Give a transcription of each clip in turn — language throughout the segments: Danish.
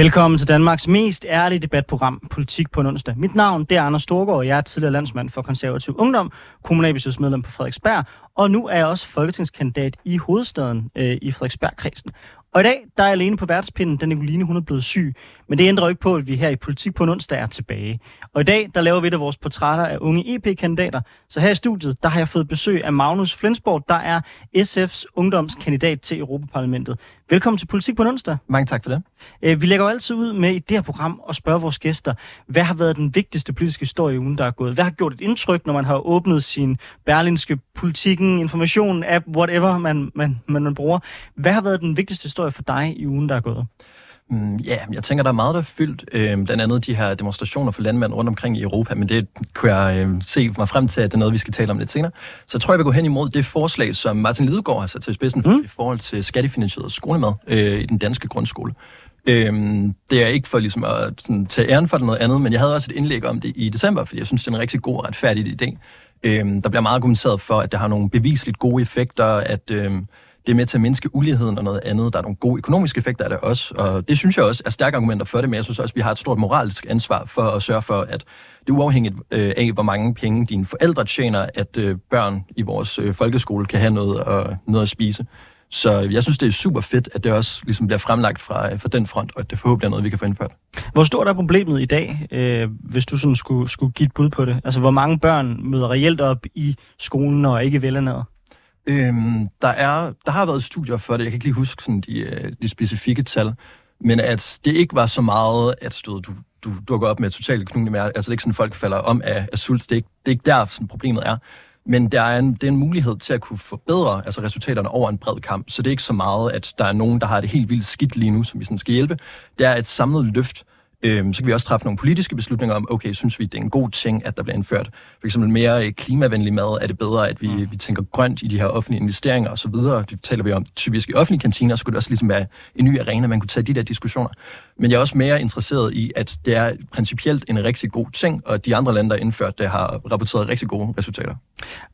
Velkommen til Danmarks mest ærlige debatprogram, Politik på en onsdag. Mit navn det er Anders Storgård, og jeg er tidligere landsmand for konservativ ungdom, kommunalbestyrelsesmedlem på Frederiksberg, og nu er jeg også folketingskandidat i hovedstaden øh, i Frederiksberg-kredsen. Og i dag, der er jeg alene på værtspinden, da Nicoline hun er blevet syg. Men det ændrer jo ikke på, at vi her i Politik på en onsdag er tilbage. Og i dag, der laver vi et af vores portrætter af unge EP-kandidater. Så her i studiet, der har jeg fået besøg af Magnus Flensborg, der er SF's ungdomskandidat til Europaparlamentet. Velkommen til Politik på en onsdag. Mange tak for det. Øh, Vi lægger jo altid ud med i det her program og spørger vores gæster, hvad har været den vigtigste politiske historie i ugen, der er gået? Hvad har gjort et indtryk, når man har åbnet sin berlinske politikken, information, app, whatever man, man, man, man bruger? Hvad har været den vigtigste historie for dig i ugen, der er gået? Mm, Ja, jeg tænker, der er meget, der er fyldt. Øh, blandt andet de her demonstrationer for landmænd rundt omkring i Europa, men det kunne jeg øh, se mig frem til, at det er noget, vi skal tale om lidt senere. Så jeg tror, jeg vil gå hen imod det forslag, som Martin Lidegaard har sat til spidsen for Mm. i forhold til skattefinansieret skolemad øh, i den danske grundskole. Øhm, det er ikke for ligesom at sådan, tage æren for det noget andet, men jeg havde også et indlæg om det i december, fordi jeg synes, det er en rigtig god og retfærdig idé. Øhm, der bliver meget argumenteret for, at det har nogle bevisligt gode effekter, at øhm, det er med til at mindske uligheden og noget andet. Der er nogle gode økonomiske effekter af det også, og det synes jeg også er stærke argumenter for det, men jeg synes også, at vi har et stort moralsk ansvar for at sørge for, at det er uafhængigt øh, af, hvor mange penge dine forældre tjener, at øh, børn i vores øh, folkeskole kan have noget, og, noget at spise. Så jeg synes, det er super fedt, at det også ligesom bliver fremlagt fra, øh, fra den front, og at det forhåbentlig er noget, vi kan få indført. Hvor stort er problemet i dag, øh, hvis du sådan skulle, skulle give et bud på det? Altså, hvor mange børn møder reelt op i skolen og ikke velernæret? Øhm, der, er, der har været studier for det, jeg kan ikke lige huske sådan de, øh, de specifikke tal, men at det ikke var så meget, at du, du, du dukker op med totalt knugende mærke. Altså det er ikke sådan, folk falder om af, af sult. Det er, ikke, det er ikke der, sådan, problemet er. Men der er en, det er en mulighed til at kunne forbedre altså resultaterne over en bred kamp. Så det er ikke så meget, at der er nogen, der har det helt vildt skidt lige nu, som vi sådan skal hjælpe. Det er et samlet løft. Øhm, så kan vi også træffe nogle politiske beslutninger om, okay, synes vi, det er en god ting, at der bliver indført for eksempel mere øh, klimavenlig mad? Er det bedre, at vi, mm. vi tænker grønt i de her offentlige investeringer osv.? Det taler vi om typisk i offentlige kantiner, så kunne det også ligesom være en ny arena, man kunne tage de der diskussioner. Men jeg er også mere interesseret i, at det er principielt en rigtig god ting, og de andre lande, der har indført det, har rapporteret rigtig gode resultater.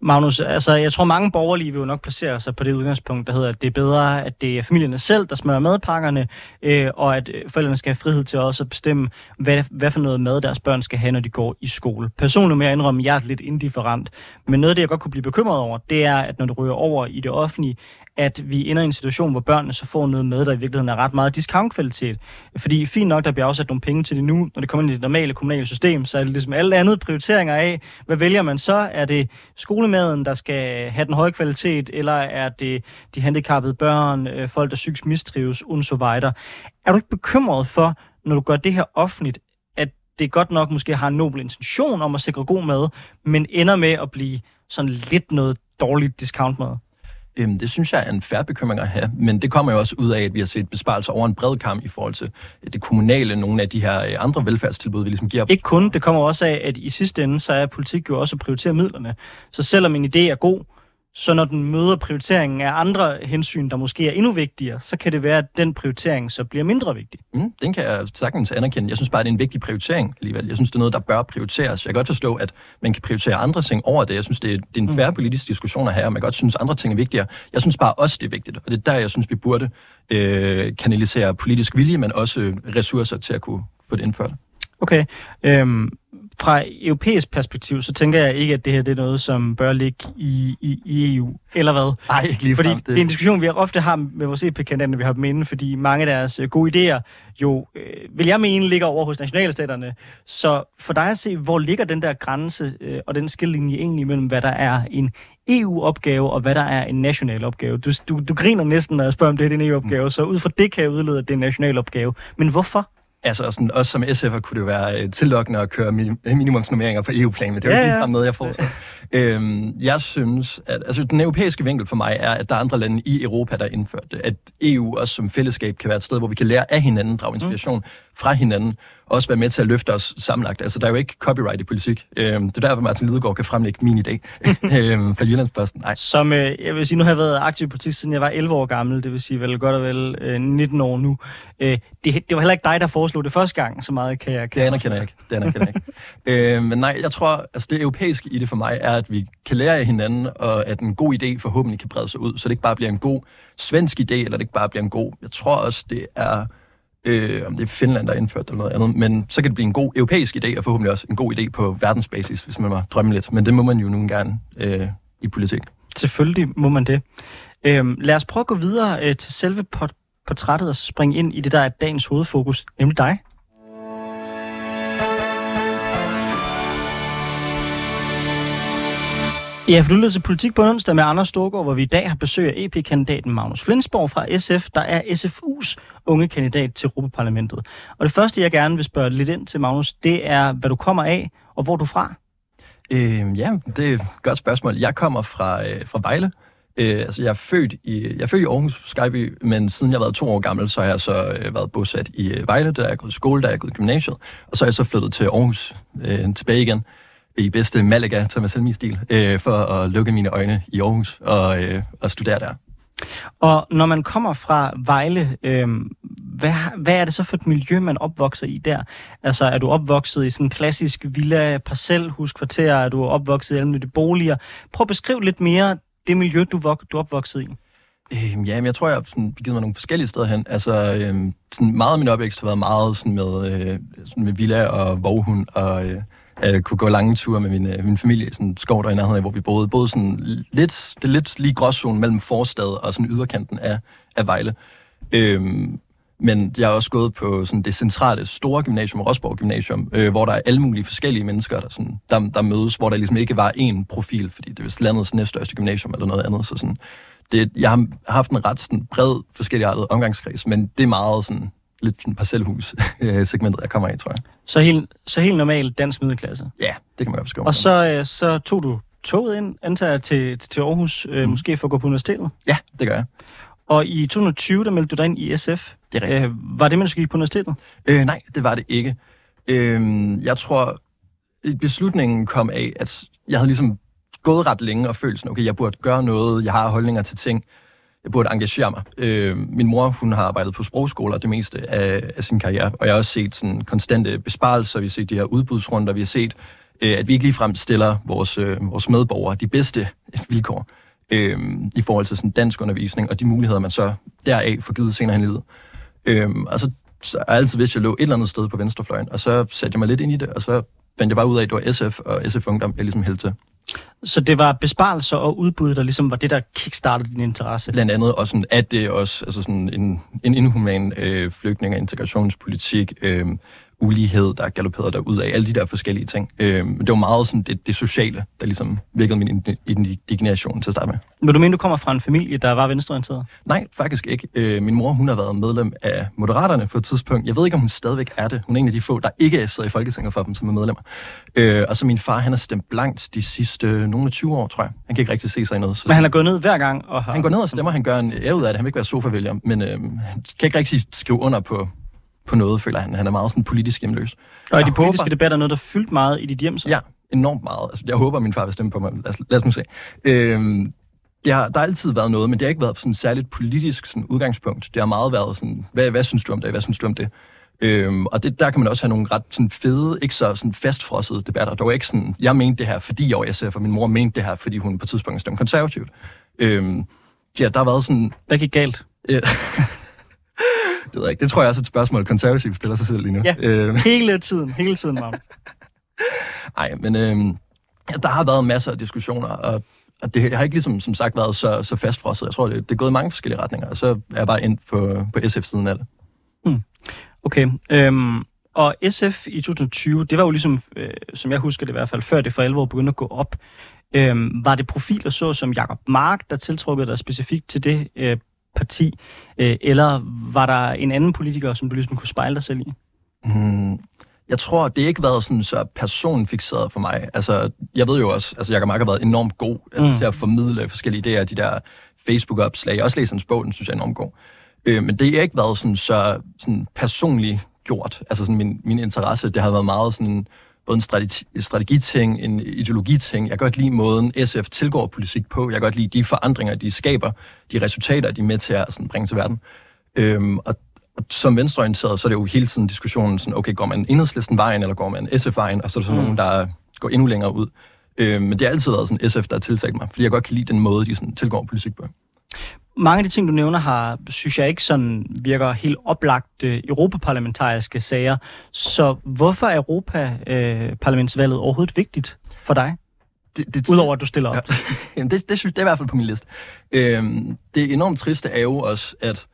Magnus, altså jeg tror mange borgerlige vil jo nok placere sig på det udgangspunkt, der hedder, at det er bedre, at det er familierne selv, der smører madpakkerne, øh, og at øh, forældrene skal have frihed til også at bestemme, hvad, hvad for noget mad deres børn skal have, når de går i skole. Personligt må jeg indrømme, at jeg er lidt indifferent, men noget af det, jeg godt kunne blive bekymret over, det er, at når det ryger over i det offentlige, at vi ender i en situation, hvor børnene så får noget med, der i virkeligheden er ret meget discountkvalitet. Fordi fint nok, der bliver afsat nogle penge til det nu, når det kommer ind i det normale kommunale system, så er det ligesom alle andre prioriteringer af, hvad vælger man så? Er det skolemaden, der skal have den høje kvalitet, eller er det de handicappede børn, øh, folk, der psykisk mistrives, und so weiter? Er du ikke bekymret for, når du gør det her offentligt, at det godt nok måske har en nobel intention om at sikre god mad, men ender med at blive sådan lidt noget dårligt discountmad? Øhm, det synes jeg er en færre bekymring at have, men det kommer jo også ud af, at vi har set besparelser over en bred kamp i forhold til øh, det kommunale, nogle af de her øh, andre velfærdstilbud, vi ligesom giver. Ikke kun, det kommer også af, at i sidste ende, så er politik jo også at prioritere midlerne. Så selvom en idé er god, så når den møder prioriteringen af andre hensyn, der måske er endnu vigtigere, så kan det være, at den prioritering så bliver mindre vigtig. Mm, den kan jeg sagtens anerkende. Jeg synes bare, det er en vigtig prioritering alligevel. Jeg synes, det er noget, der bør prioriteres. Jeg kan godt forstå, at man kan prioritere andre ting over det. Jeg synes, det er, det er en færre politisk diskussion at have, og man kan godt synes, at andre ting er vigtigere. Jeg synes bare også, det er vigtigt, og det er der, jeg synes, vi burde øh, kanalisere politisk vilje, men også ressourcer til at kunne få det indført. Okay. Øhm, fra europæisk perspektiv, så tænker jeg ikke, at det her det er noget, som bør ligge i, i, i EU, eller hvad? Nej, ikke lige Fordi det er en diskussion, vi ofte har med vores EP-kandidater, når vi har dem inde, fordi mange af deres øh, gode idéer jo, øh, vil jeg mene, ligger over hos nationalstaterne. Så for dig at se, hvor ligger den der grænse øh, og den skillelinje egentlig mellem, hvad der er en EU-opgave og hvad der er en national opgave? Du, du, du griner næsten, når jeg spørger, om det er en EU-opgave, mm. så ud fra det kan jeg udlede, at det er en national opgave. Men hvorfor? Altså, sådan, også som SF'er kunne det jo være øh, tillokkende at køre mi- minimumsnummeringer på EU-plan, men det er jo Ja, ikke ja. ligefrem noget, jeg får. Så. øhm, jeg synes, at altså, den europæiske vinkel for mig er, at der er andre lande i Europa, der har indført det. At EU også som fællesskab kan være et sted, hvor vi kan lære af hinanden, drage inspiration mm. fra hinanden, også være med til at løfte os sammenlagt. Altså, der er jo ikke copyright i politik. Øhm, det er derfor, Martin Lidegaard kan fremlægge min idé øhm, fra Jyllandsposten. Nej. Som, øh, jeg vil sige, nu har jeg været aktiv i politik, siden jeg var 11 år gammel, det vil sige vel godt og vel øh, 19 år nu. Øh, det, det var heller ikke dig, der foreslog det første gang, så meget kan jeg... Kan Det anerkender jeg ikke. Det anerkender jeg ikke. øh, men nej, jeg tror, altså det europæiske i det for mig er, at vi kan lære af hinanden, og at en god idé forhåbentlig kan brede sig ud, så det ikke bare bliver en god svensk idé, eller det ikke bare bliver en god. Jeg tror også, det er øh, om det er Finland, der har indført det eller noget andet. Men så kan det blive en god europæisk idé, og forhåbentlig også en god idé på verdensbasis, hvis man må drømme lidt. Men det må man jo nu gerne øh, i politik. Selvfølgelig må man det. Øhm, lad os prøve at gå videre øh, til selve port- portrættet og så springe ind i det, der er dagens hovedfokus, nemlig dig. Ja, for du lytter til Politik på onsdag med Anders Storgård, hvor vi i dag har besøg af EP-kandidaten Magnus Flensborg fra SF, der er SFU's unge kandidat til Europaparlamentet. Og det første, jeg gerne vil spørge lidt ind til, Magnus, det er, hvad du kommer af, og hvor du er fra. Øh, ja, det er et godt spørgsmål. Jeg kommer fra, øh, fra Vejle. Øh, altså, jeg er, født i, jeg er født i Aarhus, Skyby, men siden jeg har været to år gammel, så har jeg så øh, været bosat i øh, Vejle, der er jeg gået i skole, der er jeg gået i gymnasiet, og så er jeg så flyttet til Aarhus øh, tilbage igen i bedste Malaga, selv min stil, øh, for at lukke mine øjne i Aarhus og, øh, og studere der. Og når man kommer fra Vejle, øh, hvad, hvad er det så for et miljø, man opvokser i der? Altså, er du opvokset i sådan en klassisk villa, parcelhuskvarter? Er du opvokset i almindelige boliger? Prøv at beskrive lidt mere det miljø, du, vok- du er opvokset i. Øh, ja, men jeg tror, jeg har sådan, begivet mig nogle forskellige steder hen. Altså, øh, sådan meget af min opvækst har været meget sådan med, øh, sådan med villa og voghund, og øh, øh, kunne gå lange ture med min, øh, min familie i sådan skov der i nærheden af, hvor vi boede. Både sådan lidt, det er lidt lige gråzonen mellem forstad og sådan yderkanten af, af Vejle. Øhm, men jeg har også gået på sådan det centrale store gymnasium, Rosborg Gymnasium, øh, hvor der er alle mulige forskellige mennesker, der, sådan, der, der mødes, hvor der ligesom ikke var én profil, fordi det er vist landets næststørste gymnasium eller noget andet. Så sådan, det, jeg har haft en ret sådan, bred forskelligartet omgangskreds, men det er meget sådan, lidt sådan parcelhus-segmentet, jeg kommer af, tror jeg. Så helt, så helt normal dansk middelklasse. Ja, det kan man godt beskrive. Og så, øh, så tog du toget ind, antager jeg, til, til Aarhus, øh, mm. måske for at gå på universitetet. Ja, det gør jeg. Og i 2020, der meldte du dig ind i SF. Det er rigtigt. Øh, var det, man skulle gik på universitetet? Øh, nej, det var det ikke. Øh, jeg tror, beslutningen kom af, at jeg havde ligesom gået ret længe og følt sådan, okay, jeg burde gøre noget, jeg har holdninger til ting, burde engagere mig. Øh, min mor, hun har arbejdet på sprogskoler det meste af, af sin karriere, og jeg har også set sådan konstante besparelser, vi har set de her udbudsrunder, vi har set, øh, at vi ikke ligefrem stiller vores, øh, vores medborgere de bedste vilkår øh, i forhold til sådan dansk undervisning, og de muligheder, man så deraf får givet senere hen i livet. Øh, og så, så har jeg altid vidst, at jeg lå et eller andet sted på venstrefløjen, og så satte jeg mig lidt ind i det, og så fandt jeg bare ud af, at det var SF og SF Ungdom, jeg ligesom hældte til. Så det var besparelser og udbud, der ligesom var det, der kickstartede din interesse? Blandt andet også sådan, at det også altså sådan en, en inhuman øh, flygtning- og integrationspolitik, øh, ulighed, der galopperede der ud af, alle de der forskellige ting. Øh, det var meget sådan det, det sociale, der ligesom vækkede min indignation til at starte med. Vil du mene, du kommer fra en familie, der var venstreorienteret? Nej, faktisk ikke. Øh, min mor, hun har været medlem af Moderaterne på et tidspunkt. Jeg ved ikke, om hun stadigvæk er det. Hun er en af de få, der ikke er siddet i Folketinget for dem, som er medlemmer. Øh, og så min far, han har stemt blankt de sidste nogle af 20 år, tror jeg. Han kan ikke rigtig se sig i noget. Så Men han er gået ned hver gang og har... han går ned og stemmer, han gør en ære ud af det. Han vil ikke være sofavælger, men øh, han kan ikke rigtig skrive under på, på noget, føler han. Han er meget sådan politisk hjemløs. Og i de politiske håber- debatter noget, der fyldt meget i dit hjem, så? Ja, enormt meget. Altså, jeg håber, at min far vil stemme på mig. Lad os, lad os nu se. Øhm, det har, der har altid været noget, men det har ikke været sådan særligt politisk sådan, udgangspunkt. Det har meget været sådan, hvad, hvad synes du om det, hvad synes du om det? Øhm, og det, der kan man også have nogle ret sådan, fede, ikke så sådan, fastfrossede debatter. Der var ikke sådan, jeg mente det her, fordi jeg var SF, og min mor mente det her, fordi hun på et tidspunkt stemte konservativt. Øhm, ja, der har været sådan... Hvad gik galt? Øh, det ved jeg ikke. Det tror jeg også er et spørgsmål, konservativt stiller sig selv lige nu. Ja. Øhm, Hele tiden, hele tiden, Magnus. Nej, men ja, der har været masser af diskussioner, og, og det har ikke ligesom, som sagt været så, så fastfrosset. Jeg tror, det, det er gået i mange forskellige retninger, og så er jeg bare ind på, på SF-siden af det. Okay. Øhm, og SF i 2020, det var jo ligesom, øh, som jeg husker det i hvert fald, før det for alvor begyndte at gå op. Øhm, var det profiler så som Jakob Mark, der tiltrukkede dig specifikt til det øh, parti, øh, eller var der en anden politiker, som du ligesom kunne spejle dig selv i? Hmm, jeg tror, det har ikke været sådan så personfixeret for mig. Altså, jeg ved jo også, altså Jakob Mark har været enormt god altså, Mm. til at formidle forskellige idéer, de der Facebook-opslag. Jeg også læst hans bog, den synes jeg er enormt god. Øh, men det har ikke været sådan så sådan personligt gjort. Altså sådan min, min interesse, det har været meget sådan både en strategi, strategiting, en ideologiting. Jeg kan godt lide måden, SF tilgår politik på. Jeg kan godt lide de forandringer, de skaber, de resultater, de er med til at sådan, bringe til verden. Øhm, og, som venstreorienteret, så er det jo hele tiden diskussionen, sådan, okay, går man enhedslisten vejen, eller går man SF-vejen, og så er der sådan Mm. nogen, der går endnu længere ud. Øhm, men det har altid været sådan SF, der har tiltalt mig, fordi jeg godt kan lide den måde, de sådan, tilgår politik på. Mange af de ting, du nævner, har, synes jeg ikke sådan virker helt oplagt øh, europaparlamentariske sager. Så hvorfor er Europaparlamentsvalget øh, overhovedet vigtigt for dig? Det, det, Udover at du stiller op. Ja. Jamen, det, det, synes, det er i hvert fald på min liste. Øhm, det enormt triste er jo også, at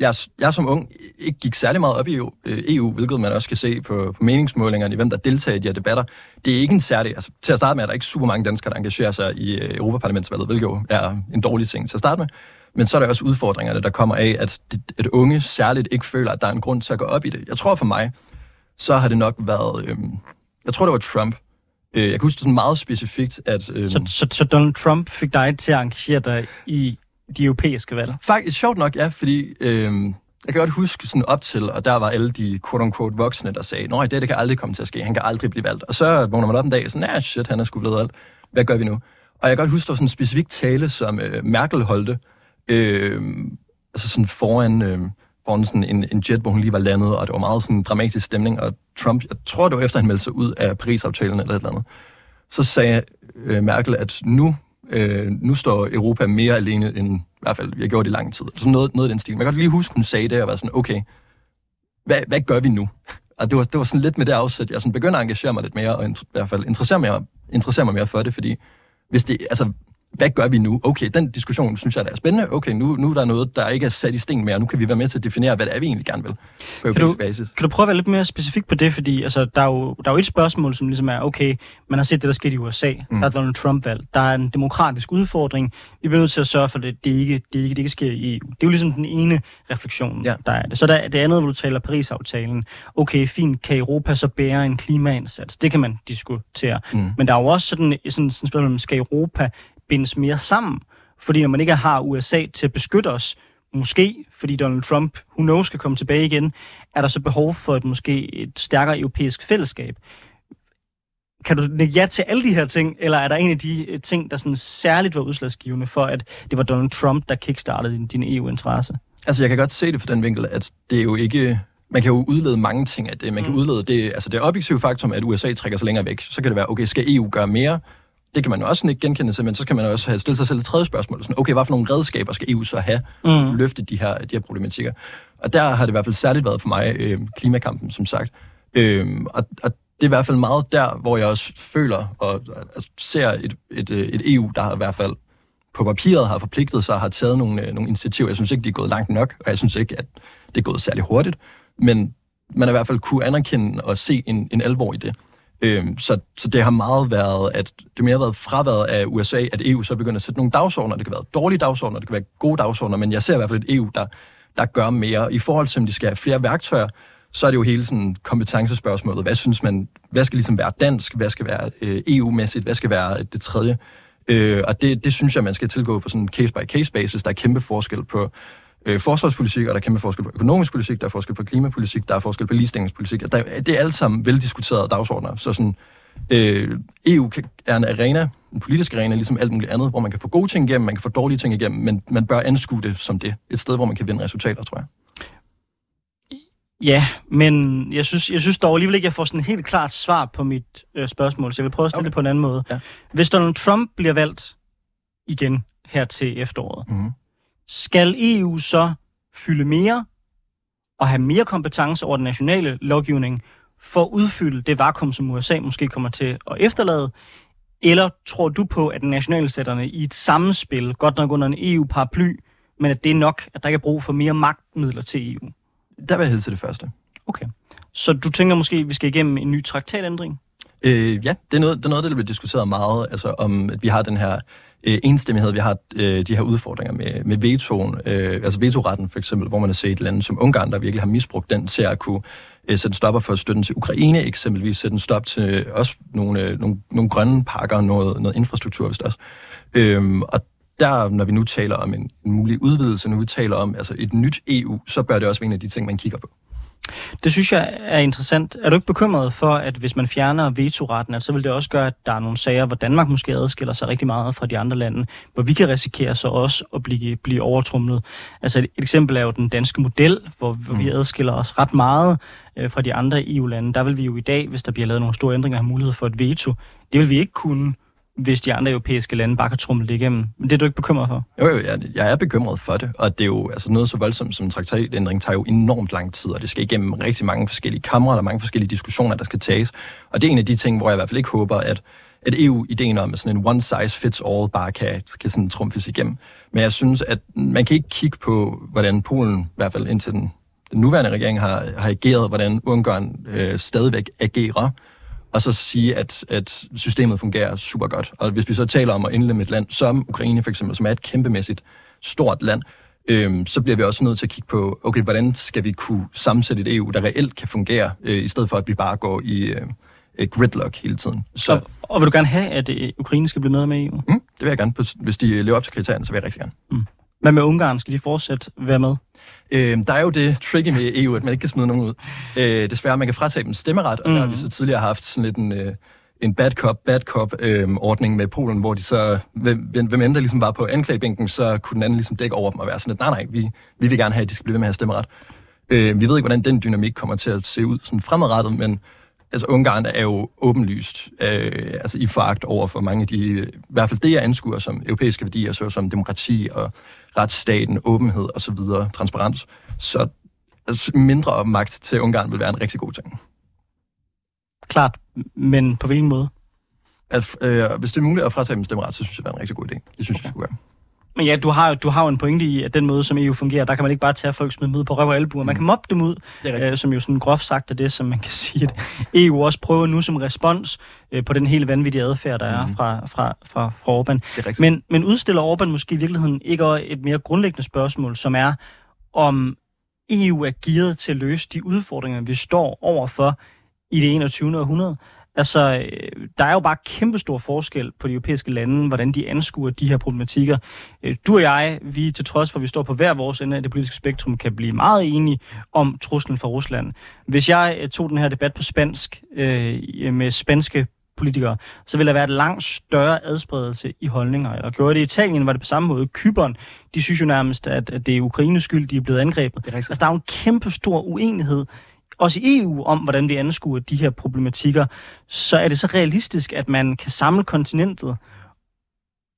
jeg, jeg som ung ikke gik særlig meget op i EU, øh, EU, hvilket man også kan se på, på meningsmålingerne i hvem der deltager i de her debatter. Det er ikke en særlig... Altså, til at starte med er der ikke super mange danskere, der engagerer sig i øh, Europaparlamentsvalget, hvilket jo er en dårlig ting til at starte med. Men så er der også udfordringerne, der kommer af, at, at unge særligt ikke føler, at der er en grund til at gå op i det. Jeg tror for mig, så har det nok været... Øh, jeg tror, det var Trump. Øh, jeg kan huske det sådan meget specifikt, at... Øh, så, så, så Donald Trump fik dig til at engagere dig i de europæiske valg? Faktisk, sjovt nok, ja, fordi... Øh, jeg kan godt huske sådan op til, og der var alle de quote-unquote voksne, der sagde, nej, det, det kan aldrig komme til at ske, han kan aldrig blive valgt. Og så vågner man op en dag og sådan, ja, shit, han er sgu blevet valgt. Hvad gør vi nu? Og jeg kan godt huske, der var sådan en specifik tale, som øh, Merkel holdte, øh, altså sådan foran, øh, foran sådan en, en jet, hvor hun lige var landet, og det var meget sådan en dramatisk stemning, og Trump, jeg tror, det var efter, han meldte sig ud af Paris-aftalen eller et eller andet, så sagde øh, Merkel, at nu, øh, nu står Europa mere alene end i hvert fald, vi har gjort det i lang tid. Sådan noget, noget af den stil. Man kan godt lige huske, hun sagde det, og var sådan, okay, hvad, hvad gør vi nu? Og det var, det var sådan lidt med det afsæt, jeg sådan begynder at engagere mig lidt mere, og i hvert fald interessere, mig, interessere mig mere for det, fordi hvis det, altså, hvad gør vi nu? Okay, den diskussion synes jeg der er spændende. Okay, nu, nu er der noget, der ikke er sat i sten mere. Nu kan vi være med til at definere, hvad det er, vi egentlig gerne vil på kan du, basis. Kan du prøve at være lidt mere specifik på det? Fordi altså, der, er jo, der er jo et spørgsmål, som ligesom er, okay, man har set det, der skete i USA. Mm. Der er Donald Trump-valg. Der er en demokratisk udfordring. Vi bliver nødt til at sørge for, at det, det, ikke, det, ikke, det ikke sker i EU. Det er jo ligesom den ene refleksion, ja. der er det. Så der, det andet, hvor du taler Paris-aftalen. Okay, fint, kan Europa så bære en klimaindsats? Det kan man diskutere. Mm. Men der er jo også sådan, sådan, sådan spørgsmål, skal Europa bindes mere sammen. Fordi når man ikke har USA til at beskytte os, måske fordi Donald Trump, who knows, skal komme tilbage igen, er der så behov for et måske et stærkere europæisk fællesskab. Kan du lægge ja til alle de her ting, eller er der en af de øh, ting, der sådan særligt var udslagsgivende for, at det var Donald Trump, der kickstartede din, din EU-interesse? Altså, jeg kan godt se det fra den vinkel, at det er jo ikke... Man kan jo udlede mange ting af det. Man kan mm. udlede det, altså det objektive faktum, at USA trækker sig længere væk. Så kan det være, okay, skal EU gøre mere? Det kan man jo også ikke genkende sig, men så kan man også have stillet sig selv et tredje spørgsmål. Sådan, okay, hvad for nogle redskaber skal EU så have mm. løfte de her, de her problematikker? Og der har det i hvert fald særligt været for mig øh, klimakampen, som sagt. Øh, og, og det er i hvert fald meget der, hvor jeg også føler og altså, ser et, et, øh, et EU, der i hvert fald på papiret har forpligtet sig og har taget nogle, øh, nogle initiativer. Jeg synes ikke, de er gået langt nok, og jeg synes ikke, at det er gået særlig hurtigt. Men man i hvert fald kunne anerkende og se en, en alvor i det. Øhm, så, så det har meget været, at det mere har været fraværet af USA, at EU så begynder at sætte nogle dagsordner. Det kan være dårlige dagsordner, det kan være gode dagsordner, men jeg ser i hvert fald et EU, der, der gør mere. I forhold til, om de skal have flere værktøjer, så er det jo hele sådan kompetencespørgsmålet. Hvad synes man, hvad skal ligesom være dansk, hvad skal være øh, EU-mæssigt, hvad skal være øh, det tredje? Øh, og det, det synes jeg, man skal tilgå på sådan en case-by-case basis. Der er kæmpe forskel på øh, forsvarspolitik, og der er kæmpe forskel på økonomisk politik, der er forskel på klimapolitik, der er forskel på ligestillingspolitik. Der, det er alt sammen veldiskuterede dagsordner. Så sådan, øh, EU er en arena, en politisk arena, ligesom alt muligt andet, hvor man kan få gode ting igennem, man kan få dårlige ting igennem, men man bør anskue det som det. Et sted, hvor man kan vinde resultater, tror jeg. Ja, men jeg synes, jeg synes dog alligevel ikke, at jeg får sådan et helt klart svar på mit øh, spørgsmål, så jeg vil prøve at stille okay. det på en anden måde. Ja. Hvis Donald Trump bliver valgt igen her til efteråret, mm skal EU så fylde mere og have mere kompetence over den nationale lovgivning for at udfylde det vakuum, som USA måske kommer til at efterlade? Eller tror du på, at nationalstaterne i et sammenspil, godt nok under en EU-paraply, men at det er nok, at der ikke er brug for mere magtmidler til EU? Der vil jeg til det første. Okay. Så du tænker måske, at vi skal igennem en ny traktatændring? Øh, ja, det er, noget, det er noget, der bliver diskuteret meget, altså om at vi har den her øh, enstemmighed. Vi har øh, de her udfordringer med, med vetoen, øh, altså vetoretten for eksempel, hvor man har set lande som Ungarn, der virkelig har misbrugt den til at kunne øh, sætte en stopper for støtten til Ukraine, eksempelvis sætte en stop til øh, også nogle, øh, nogle, nogle grønne pakker og noget, noget infrastruktur, hvis også. Øhm, og der, når vi nu taler om en, en mulig udvidelse, når vi taler om altså et nyt EU, så bør det også være en af de ting, man kigger på. Det synes jeg er interessant. Er du ikke bekymret for, at hvis man fjerner vetoretten, så vil det også gøre, at der er nogle sager, hvor Danmark måske adskiller sig rigtig meget fra de andre lande, hvor vi kan risikere så også at blive, blive overtrumlet. Altså et, eksempel er jo den danske model, hvor, hvor mm. vi adskiller os ret meget øh, fra de andre EU-lande. Der vil vi jo i dag, hvis der bliver lavet nogle store ændringer, have mulighed for et veto. Det vil vi ikke kunne hvis de andre europæiske lande bare kan trumle det igennem. Men det er du ikke bekymret for? Jo, jo, jeg, jeg er bekymret for det, og det er jo altså noget så voldsomt som en traktatændring tager jo enormt lang tid, og det skal igennem rigtig mange forskellige kamre, der er mange forskellige diskussioner, der skal tages. Og det er en af de ting, hvor jeg i hvert fald ikke håber, at, at EU-ideen om, at sådan en one size fits all bare kan, kan sådan trumfes igennem. Men jeg synes, at man kan ikke kigge på, hvordan Polen, i hvert fald indtil den, den nuværende regering har, har ageret, hvordan Ungarn øh, stadigvæk agerer, og så sige, at, at systemet fungerer super godt. Og hvis vi så taler om at indlemme et land som Ukraine for eksempel, som er et kæmpemæssigt stort land, øhm, så bliver vi også nødt til at kigge på, okay, hvordan skal vi kunne sammensætte et EU, der reelt kan fungere, øh, i stedet for at vi bare går i øh, gridlock hele tiden. Så, og, og vil du gerne have, at øh, Ukraine skal blive med med EU? Mm, det vil jeg gerne. Hvis de lever op til kriterierne, så vil jeg rigtig gerne. Mm. Hvad med Ungarn? Skal de fortsat være med? Øh, der er jo det tricky med EU, at man ikke kan smide nogen ud. Øh, desværre, man kan fratage dem stemmeret, og mm. der har vi så tidligere haft sådan lidt en, øh, en bad cop, bad cop øh, ordning med Polen, hvor de så, hvem, hvem end der ligesom var på anklagebænken, så kunne den anden ligesom dække over dem og være sådan lidt, nej nej, vi, vi vil gerne have, at de skal blive ved med at have stemmeret. Øh, vi ved ikke, hvordan den dynamik kommer til at se ud sådan fremadrettet, men altså Ungarn er jo åbenlyst øh, altså i foragt over for mange af de, i hvert fald det, jeg anskuer som europæiske værdier, så som demokrati og retsstaten, åbenhed osv., transparens. Så altså, mindre magt til Ungarn vil være en rigtig god ting. Klart, men på hvilken måde? At, øh, hvis det er muligt at fratage dem stemmeret, så synes jeg, det er en rigtig god idé. Det synes okay. jeg skulle være. Men ja, du har, du har jo en pointe i, at den måde, som EU fungerer, der kan man ikke bare tage folk smide dem ud på røv og albuer. Mm. Man kan mobbe dem ud, øh, som jo sådan groft sagt er det, som man kan sige, at EU også prøver nu som respons øh, på den hele vanvittige adfærd, der mm. er fra, fra, fra, fra Orbán. Men, men udstiller Orbán måske i virkeligheden ikke et mere grundlæggende spørgsmål, som er, om EU er gearet til at løse de udfordringer, vi står overfor i det 21. århundrede. Altså, øh, der er jo bare kæmpestor forskel på de europæiske lande, hvordan de anskuer de her problematikker. Øh, du og jeg, vi til trods for, at vi står på hver vores ende af det politiske spektrum, kan blive meget enige om truslen fra Rusland. Hvis jeg øh, tog den her debat på spansk med spanske politikere, så ville der være et langt større adspredelse i holdninger. Eller gjorde det i Italien, var det på samme måde. Kyberen, de synes jo nærmest, at det er Ukraines skyld, de er blevet angrebet. Er altså, der er jo en kæmpe stor uenighed også i EU om, hvordan vi anskuer de her problematikker, så er det så realistisk, at man kan samle kontinentet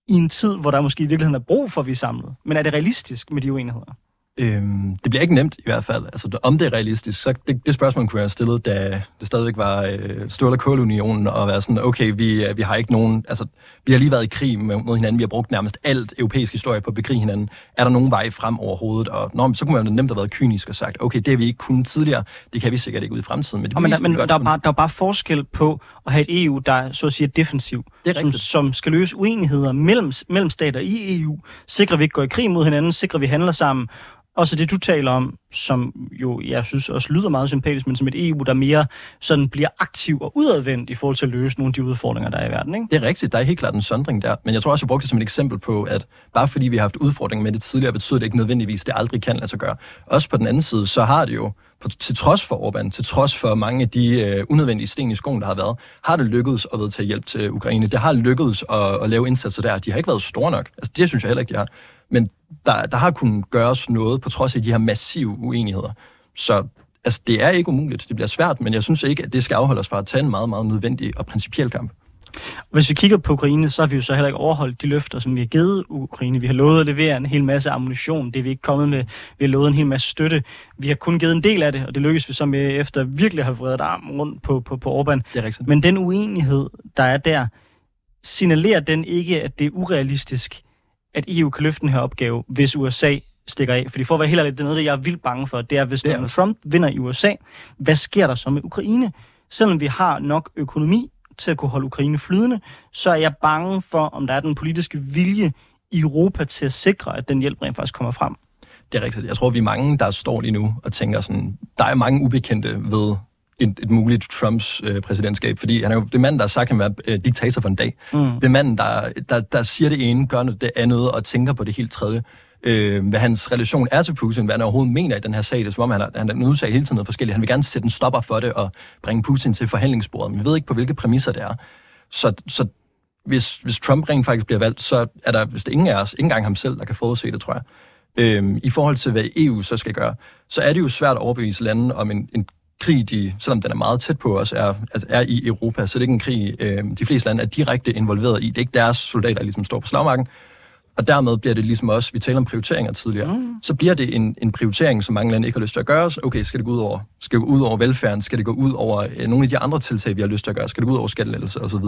i en tid, hvor der måske i virkeligheden er brug for, at vi er samlet. Men er det realistisk med de uenigheder? Øhm, det bliver ikke nemt i hvert fald. Altså, om det er realistisk, så det, det spørgsmål kunne jeg have stillet, da det stadigvæk var øh, Stål- og Kålunionen, og være sådan, okay, vi, øh, vi har ikke nogen, altså, vi har lige været i krig mod hinanden, vi har brugt nærmest alt europæisk historie på at bekrige hinanden. Er der nogen vej frem overhovedet? Og nå, så kunne man nemt have været kynisk og sagt, okay, det har vi ikke kunnet tidligere, det kan vi sikkert ikke ud i fremtiden. Men, det men, der, men der, er bare, der er bare forskel på at have et EU, der så at sige er defensiv, det er som, som skal løse uenigheder mellem, mellem stater i EU, sikre vi ikke går i krig mod hinanden, sikre vi handler sammen, og så det, du taler om, som jo jeg synes også lyder meget sympatisk, men som et EU, der mere sådan bliver aktiv og udadvendt i forhold til at løse nogle af de udfordringer, der er i verden. Ikke? Det er rigtigt. Der er helt klart en sondring der. Men jeg tror også, jeg brugte det som et eksempel på, at bare fordi vi har haft udfordringer med det tidligere, betyder det ikke nødvendigvis, at det aldrig kan lade sig gøre. Også på den anden side, så har det jo, på, til trods for Orbán, til trods for mange af de øh, unødvendige sten i skoen, der har været, har det lykkedes at vedtage hjælp til Ukraine. Det har lykkedes at, at lave indsatser der. De har ikke været store nok. Altså, det synes jeg heller ikke, de har. Men der, der har kunnet gøres noget på trods af de her massive uenigheder. Så altså, det er ikke umuligt. Det bliver svært, men jeg synes ikke, at det skal afholde os fra at tage en meget, meget nødvendig og principiel kamp. Hvis vi kigger på Ukraine, så har vi jo så heller ikke overholdt de løfter, som vi har givet Ukraine. Vi har lovet at levere en hel masse ammunition. Det er vi ikke kommet med. Vi har lovet en hel masse støtte. Vi har kun givet en del af det, og det lykkes vi så med efter virkelig at have vredet armen rundt på, på, på Orbán. Det er rigtigt. Men den uenighed, der er der, signalerer den ikke, at det er urealistisk, at EU kan løfte den her opgave, hvis USA stikker af. Fordi for at være helt ærlig, det er noget, jeg er vildt bange for. Det er, hvis Donald Trump vinder i USA, hvad sker der så med Ukraine? Selvom vi har nok økonomi til at kunne holde Ukraine flydende, så er jeg bange for, om der er den politiske vilje i Europa til at sikre, at den hjælp rent faktisk kommer frem. Det er rigtigt. Jeg tror, vi er mange, der står lige nu og tænker sådan, der er mange ubekendte ved et, et muligt Trumps øh, præsidentskab, fordi han er jo det mand, der har sagt, at han vil være øh, diktator for en dag. Mm. Det er manden, der, der, der siger det ene, gør det andet og tænker på det helt tredje. Øh, hvad hans relation er til Putin, hvad han overhovedet mener i den her sag. Det er som om, han er, han er hele tiden noget forskelligt. Han vil gerne sætte en stopper for det og bringe Putin til forhandlingsbordet, men vi ved ikke, på hvilke præmisser det er. Så, så hvis, hvis Trump rent faktisk bliver valgt, så er der, hvis det ingen af os, ikke engang ham selv, der kan forudse det, tror jeg. Øh, I forhold til, hvad EU så skal gøre, så er det jo svært at overbevise landene om en, en krig, de, selvom den er meget tæt på os, er, altså er i Europa, så det er ikke en krig, øh, de fleste lande er direkte involveret i. Det er ikke deres soldater, der ligesom står på slagmarken. Og dermed bliver det ligesom også, vi taler om prioriteringer tidligere, mm. så bliver det en, en prioritering, som mange lande ikke har lyst til at gøre. Okay, skal det gå ud over, skal det gå ud over velfærden? Skal det gå ud over øh, nogle af de andre tiltag, vi har lyst til at gøre? Skal det gå ud over skattelettelser osv.?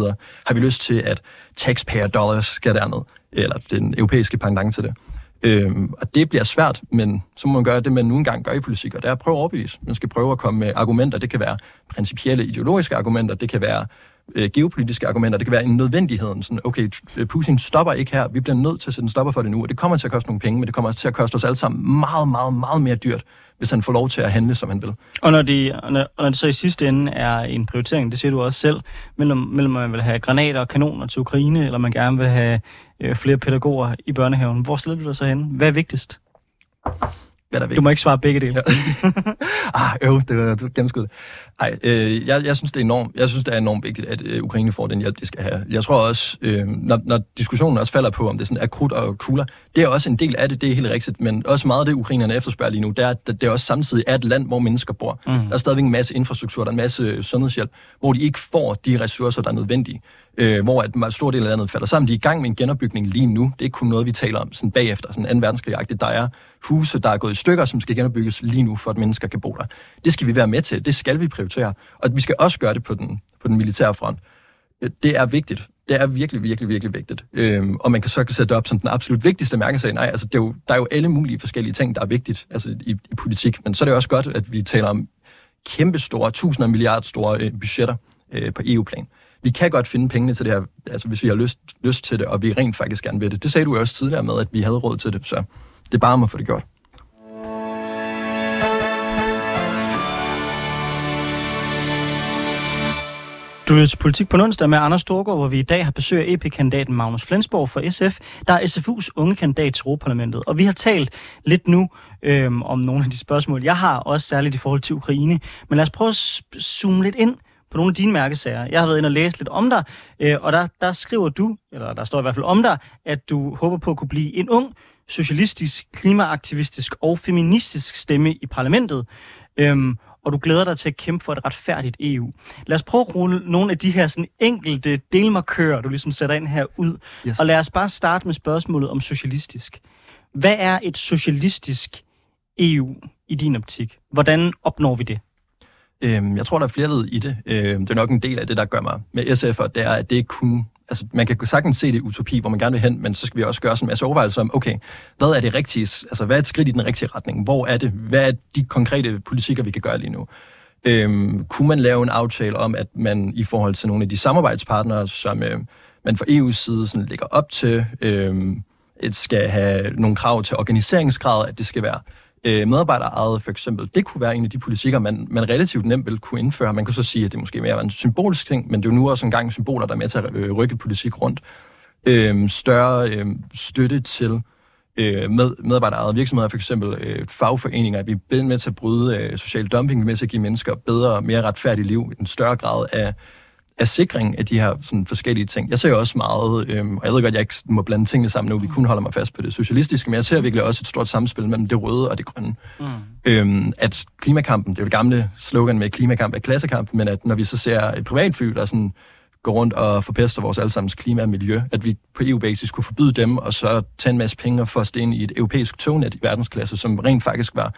Har vi lyst til, at taxpayer dollars skal derned? Eller den europæiske pendant til det? Øhm, og det bliver svært, men så må man gøre det, man nu engang gør i politik, og det er at prøve at overbevise. Man skal prøve at komme med argumenter. Det kan være principielle ideologiske argumenter, det kan være øh, geopolitiske argumenter, det kan være en nødvendighed. Sådan, okay, Putin stopper ikke her, vi bliver nødt til at sætte en stopper for det nu, og det kommer til at koste nogle penge, men det kommer også til at koste os alle sammen meget, meget, meget mere dyrt, hvis han får lov til at handle, som han vil. Og når, de, og når, og når det så i sidste ende er en prioritering, det siger du også selv, mellem, mellem man vil have granater og kanoner til Ukraine, eller man gerne vil have øh, flere pædagoger i børnehaven, hvor stiller du dig så hen? Hvad er vigtigst? Hvad der er Du må ikke svare begge dele. Ja. ah, øv, det var, det var gennemskud. Ej, øh, jeg, jeg, synes, det er enormt, jeg synes, det er enormt vigtigt, at øh, Ukraine får den hjælp, de skal have. Jeg tror også, øh, når, når diskussionen også falder på, om det sådan er krudt og kugler, det er også en del af det, det er helt rigtigt, men også meget af det, ukrainerne efterspørger lige nu, det er, at det er også samtidig er et land, hvor mennesker bor. Mm. Der er stadigvæk en masse infrastruktur, der er en masse sundhedshjælp, hvor de ikke får de ressourcer, der er nødvendige øh, hvor at en stor del af landet falder sammen. De er i gang med en genopbygning lige nu. Det er ikke kun noget, vi taler om sådan bagefter, sådan 2. verdenskrig -agtigt. Der er huse, der er gået i stykker, som skal genopbygges lige nu, for at mennesker kan bo der. Det skal vi være med til. Det skal vi prioritere. Og vi skal også gøre det på den, på den militære front. Øh, det er vigtigt. Det er virkelig, virkelig, virkelig vigtigt. Øhm, og man kan så sætte det op som den absolut vigtigste mærkesag. Nej, altså, det er jo, der er jo alle mulige forskellige ting, der er vigtigt altså, i, i politik. Men så er det også godt, at vi taler om kæmpe store, tusinder af milliarder store øh, budgetter øh, på EU-plan vi kan godt finde pengene til det her, altså hvis vi har lyst, lyst til det, og vi rent faktisk gerne vil det. Det sagde du jo også tidligere med, at vi havde råd til det, så det er bare om at få det gjort. Du lytter til Politik på onsdag med Anders Storgård, hvor vi i dag har besøg af EP-kandidaten Magnus Flensborg fra SF, der er SFU's unge kandidat til Europaparlamentet. Og vi har talt lidt nu øhm, om nogle af de spørgsmål, jeg har, også særligt i forhold til Ukraine. Men lad os prøve at zoome lidt ind på nogle af dine mærkesager. Jeg har været inde og læst lidt om dig, øh, og der, der skriver du, eller der står i hvert fald om dig, at du håber på at kunne blive en ung, socialistisk, klimaaktivistisk og feministisk stemme i parlamentet. Øhm, og du glæder dig til at kæmpe for et retfærdigt EU. Lad os prøve at rulle nogle af de her sådan enkelte delmarkører, du ligesom sætter ind her ud. Yes. Og lad os bare starte med spørgsmålet om socialistisk. Hvad er et socialistisk EU i din optik? Hvordan opnår vi det? Øhm, jeg tror, der er flere led i det. Øhm, det er nok en del af det, der gør mig med SF'er, det er, at det ikke kun... Altså, man kan sagtens se det utopi, hvor man gerne vil hen, men så skal vi også gøre sådan en masse overvejelser om, okay, hvad er det rigtige? Altså, hvad er et skridt i den rigtige retning? Hvor er det? Hvad er de konkrete politikker, vi kan gøre lige nu? Øhm, kunne man lave en aftale om, at man i forhold til nogle af de samarbejdspartnere, som øh, man fra EU's side sådan lægger op til, øh, skal have nogle krav til organiseringsgrad, at det skal være øh, medarbejderejet for eksempel, det kunne være en af de politikker, man, man relativt nemt vil kunne indføre. Man kan så sige, at det måske mere var en symbolisk ting, men det er jo nu også engang symboler, der er med til at øh, rykke politik rundt. Øh, større øh, støtte til øh, med, medarbejderejede virksomheder, for eksempel øh, fagforeninger, at vi er med til at bryde øh, social dumping, vi er med til at give mennesker bedre og mere retfærdigt liv, en større grad af af sikring af de her sådan, forskellige ting. Jeg ser også meget, øhm, og jeg ved godt, at jeg ikke må blande tingene sammen nu, vi kun holder mig fast på det socialistiske, men jeg ser virkelig også et stort samspil mellem det røde og det grønne. Mm. Øhm, at klimakampen, det er jo det gamle slogan med klimakamp er klassekamp, men at når vi så ser et privatfly, der sådan går rundt og forpester vores allesammens klima og miljø, at vi på EU-basis kunne forbyde dem, og så tage en masse penge og få os ind i et europæisk tognet i verdensklasse, som rent faktisk var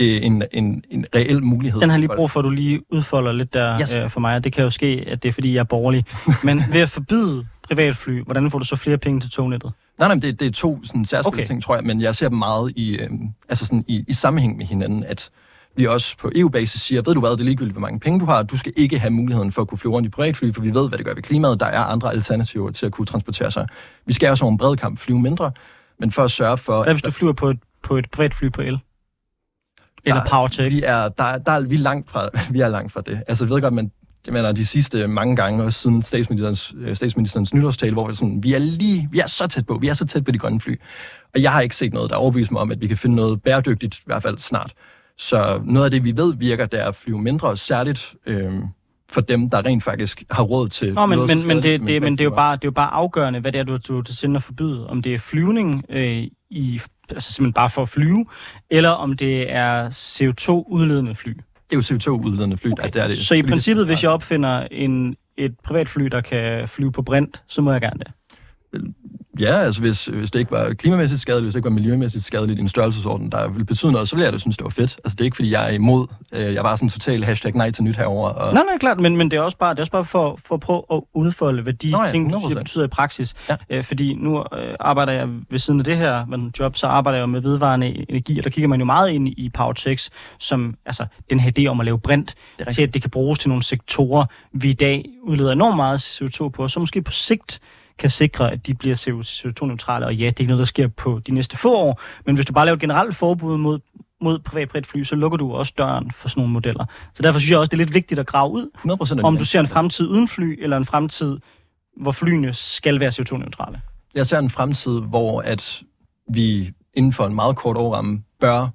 øh, en, en, en reel mulighed. Den har lige brug for, at du lige udfolder lidt der yes. øh, for mig, det kan jo ske, at det er, fordi jeg er borgerlig. Men ved at forbyde privatfly, hvordan får du så flere penge til tognettet? Nej, nej, det, det er to sådan, særskilte okay. ting, tror jeg, men jeg ser dem meget i, øh, altså sådan, i, i sammenhæng med hinanden, at vi også på EU-basis siger, ved du hvad, det er ligegyldigt, hvor mange penge du har, du skal ikke have muligheden for at kunne flyve rundt i privatfly, for vi ved, hvad det gør ved klimaet, der er andre alternativer til at kunne transportere sig. Vi skal også over en bred kamp flyve mindre, men for at sørge for... Hvad hvis du flyver på et, på et privatfly på el? Eller power Vi er, der, der er, vi, er langt fra, vi er langt fra det. Altså, jeg ved godt, det mener, de sidste mange gange, også siden statsministerens, øh, statsministerens nytårstale, hvor vi, sådan, vi er lige, vi er så tæt på, vi er så tæt på de grønne fly. Og jeg har ikke set noget, der overbeviser mig om, at vi kan finde noget bæredygtigt, i hvert fald snart. Så noget af det, vi ved virker, det er at flyve mindre, særligt øh, for dem, der rent faktisk har råd til Nå, men, men, men, det, det, men det, er jo bare, det er jo bare afgørende, hvad det er, du, du til sinde at forbyde. Om det er flyvning øh, i altså simpelthen bare for at flyve, eller om det er CO2-udledende fly. Det er jo CO2-udledende fly, okay. der, der er det. Så i princippet, hvis jeg opfinder en, et privatfly, der kan flyve på brint, så må jeg gerne det? Ja, altså hvis, hvis det ikke var klimamæssigt skadeligt, hvis det ikke var miljømæssigt skadeligt i en størrelsesorden, der ville betyde noget, så ville jeg da synes, det var fedt. Altså det er ikke, fordi jeg er imod. Øh, jeg var sådan total hashtag nej til nyt herover. Og... Nej, nej, klart, men, men det er også bare, det er også bare for, for at prøve at udfolde, hvad de Nå, ja, ting, siger, betyder i praksis. Ja. Øh, fordi nu øh, arbejder jeg ved siden af det her med job, så arbejder jeg med vedvarende energi, og der kigger man jo meget ind i PowerTex, som altså den her idé om at lave brint, til at det kan bruges til nogle sektorer, vi i dag udleder enormt meget CO2 på, så måske på sigt kan sikre, at de bliver CO2-neutrale. Og ja, det er ikke noget, der sker på de næste få år, men hvis du bare laver et generelt forbud mod mod privatfly, så lukker du også døren for sådan nogle modeller. Så derfor synes jeg også, det er lidt vigtigt at grave ud, 100% om du ser en fremtid uden fly, eller en fremtid, hvor flyene skal være CO2-neutrale. Jeg ser en fremtid, hvor at vi inden for en meget kort årramme bør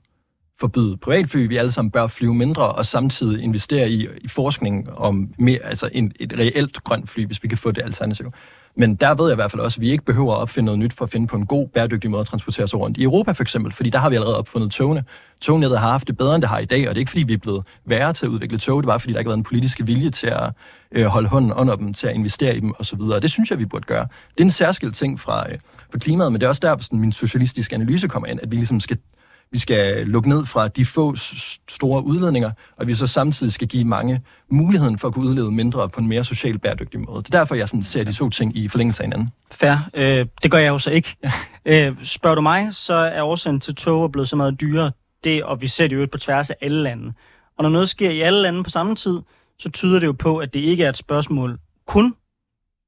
forbyde privatfly, vi alle sammen bør flyve mindre, og samtidig investere i, i forskning om mere, altså en, et reelt grønt fly, hvis vi kan få det alternativ. Men der ved jeg i hvert fald også, at vi ikke behøver at opfinde noget nyt for at finde på en god, bæredygtig måde at transportere sig rundt. I Europa for eksempel, fordi der har vi allerede opfundet togene. Tognettet har haft det bedre, end det har i dag, og det er ikke fordi, vi er blevet værre til at udvikle tog, det var fordi, der ikke har været en politisk vilje til at øh, holde hånden under dem, til at investere i dem osv. Og det synes jeg, vi burde gøre. Det er en særskilt ting fra, øh, for klimaet, men det er også der, hvor min socialistiske analyse kommer ind, at vi ligesom skal vi skal lukke ned fra de få store udledninger, og vi så samtidig skal give mange muligheden for at kunne udlede mindre på en mere socialt bæredygtig måde. Det er derfor, jeg sådan ser de to ting i forlængelse af hinanden. Fair. Øh, det gør jeg jo så ikke. Øh, spørger du mig, så er årsagen til tog blevet så meget dyrere, det, og vi ser det jo på tværs af alle lande. Og når noget sker i alle lande på samme tid, så tyder det jo på, at det ikke er et spørgsmål kun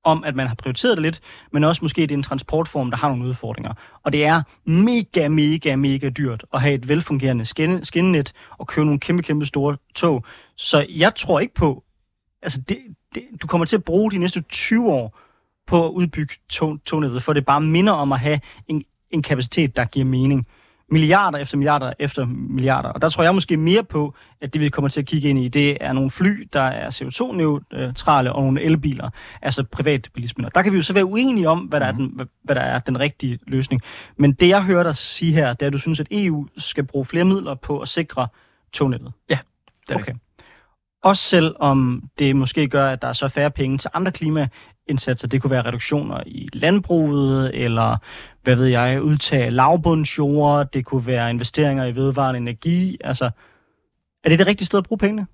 om, at man har prioriteret det lidt, men også måske, det er en transportform, der har nogle udfordringer. Og det er mega, mega, mega dyrt at have et velfungerende skinnet og køre nogle kæmpe, kæmpe store tog. Så jeg tror ikke på, altså det, det, du kommer til at bruge de næste 20 år på at udbygge tog, tognettet, for det bare minder om at have en, en kapacitet, der giver mening milliarder efter milliarder efter milliarder. Og der tror jeg måske mere på, at det vi kommer til at kigge ind i, det er nogle fly, der er CO2-neutrale og nogle elbiler, altså privatbilismen. Der kan vi jo så være uenige om, hvad der, er mhm. den, hvad der er den rigtige løsning. Men det jeg hører dig sige her, det er, at du synes, at EU skal bruge flere midler på at sikre tognettet. Ja, det er okay. Også selvom det måske gør, at der er så færre penge til andre klimaindsatser. Det kunne være reduktioner i landbruget, eller hvad ved jeg, udtage lavbundsjord, det kunne være investeringer i vedvarende energi. Altså, er det det rigtige sted at bruge pengene?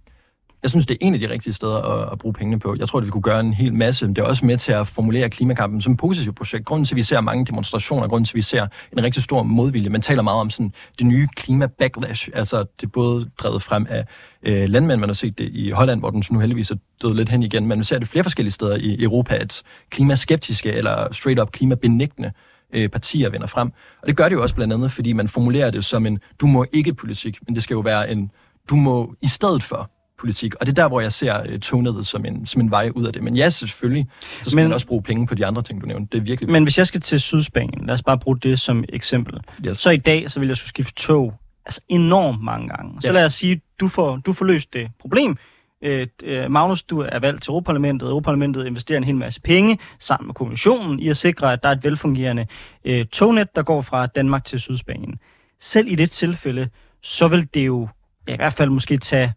Jeg synes, det er en af de rigtige steder at, at bruge pengene på. Jeg tror, at vi kunne gøre en hel masse. Det er også med til at formulere klimakampen som et positivt projekt. Grunden til, at vi ser mange demonstrationer, grunden til, at vi ser en rigtig stor modvilje. Man taler meget om sådan, det nye klima-backlash. Altså, det er både drevet frem af øh, landmænd. Man har set det i Holland, hvor den nu heldigvis er død lidt hen igen. Men man ser det flere forskellige steder i Europa, at klimaskeptiske eller straight up klimabenægtende øh, partier vender frem. Og det gør det jo også blandt andet, fordi man formulerer det som en du må ikke politik, men det skal jo være en du må i stedet for politik. Og det er der, hvor jeg ser øh, tognettet som en, som en vej ud af det. Men ja, selvfølgelig, så skal men, man også bruge penge på de andre ting, du nævnte. Det er virkelig... Men hvis jeg skal til Sydspanien, lad os bare bruge det som eksempel. Yes. Så i dag, så vil jeg skulle skifte tog altså enormt mange gange. Så ja. lad os sige, du får, du får løst det problem. Øh, øh, Magnus, du er valgt til Europaparlamentet. Europaparlamentet investerer en hel masse penge sammen med kommissionen i at sikre, at der er et velfungerende øh, tognet, der går fra Danmark til Sydspanien. Selv i det tilfælde, så vil det jo ja, i hvert fald måske tage,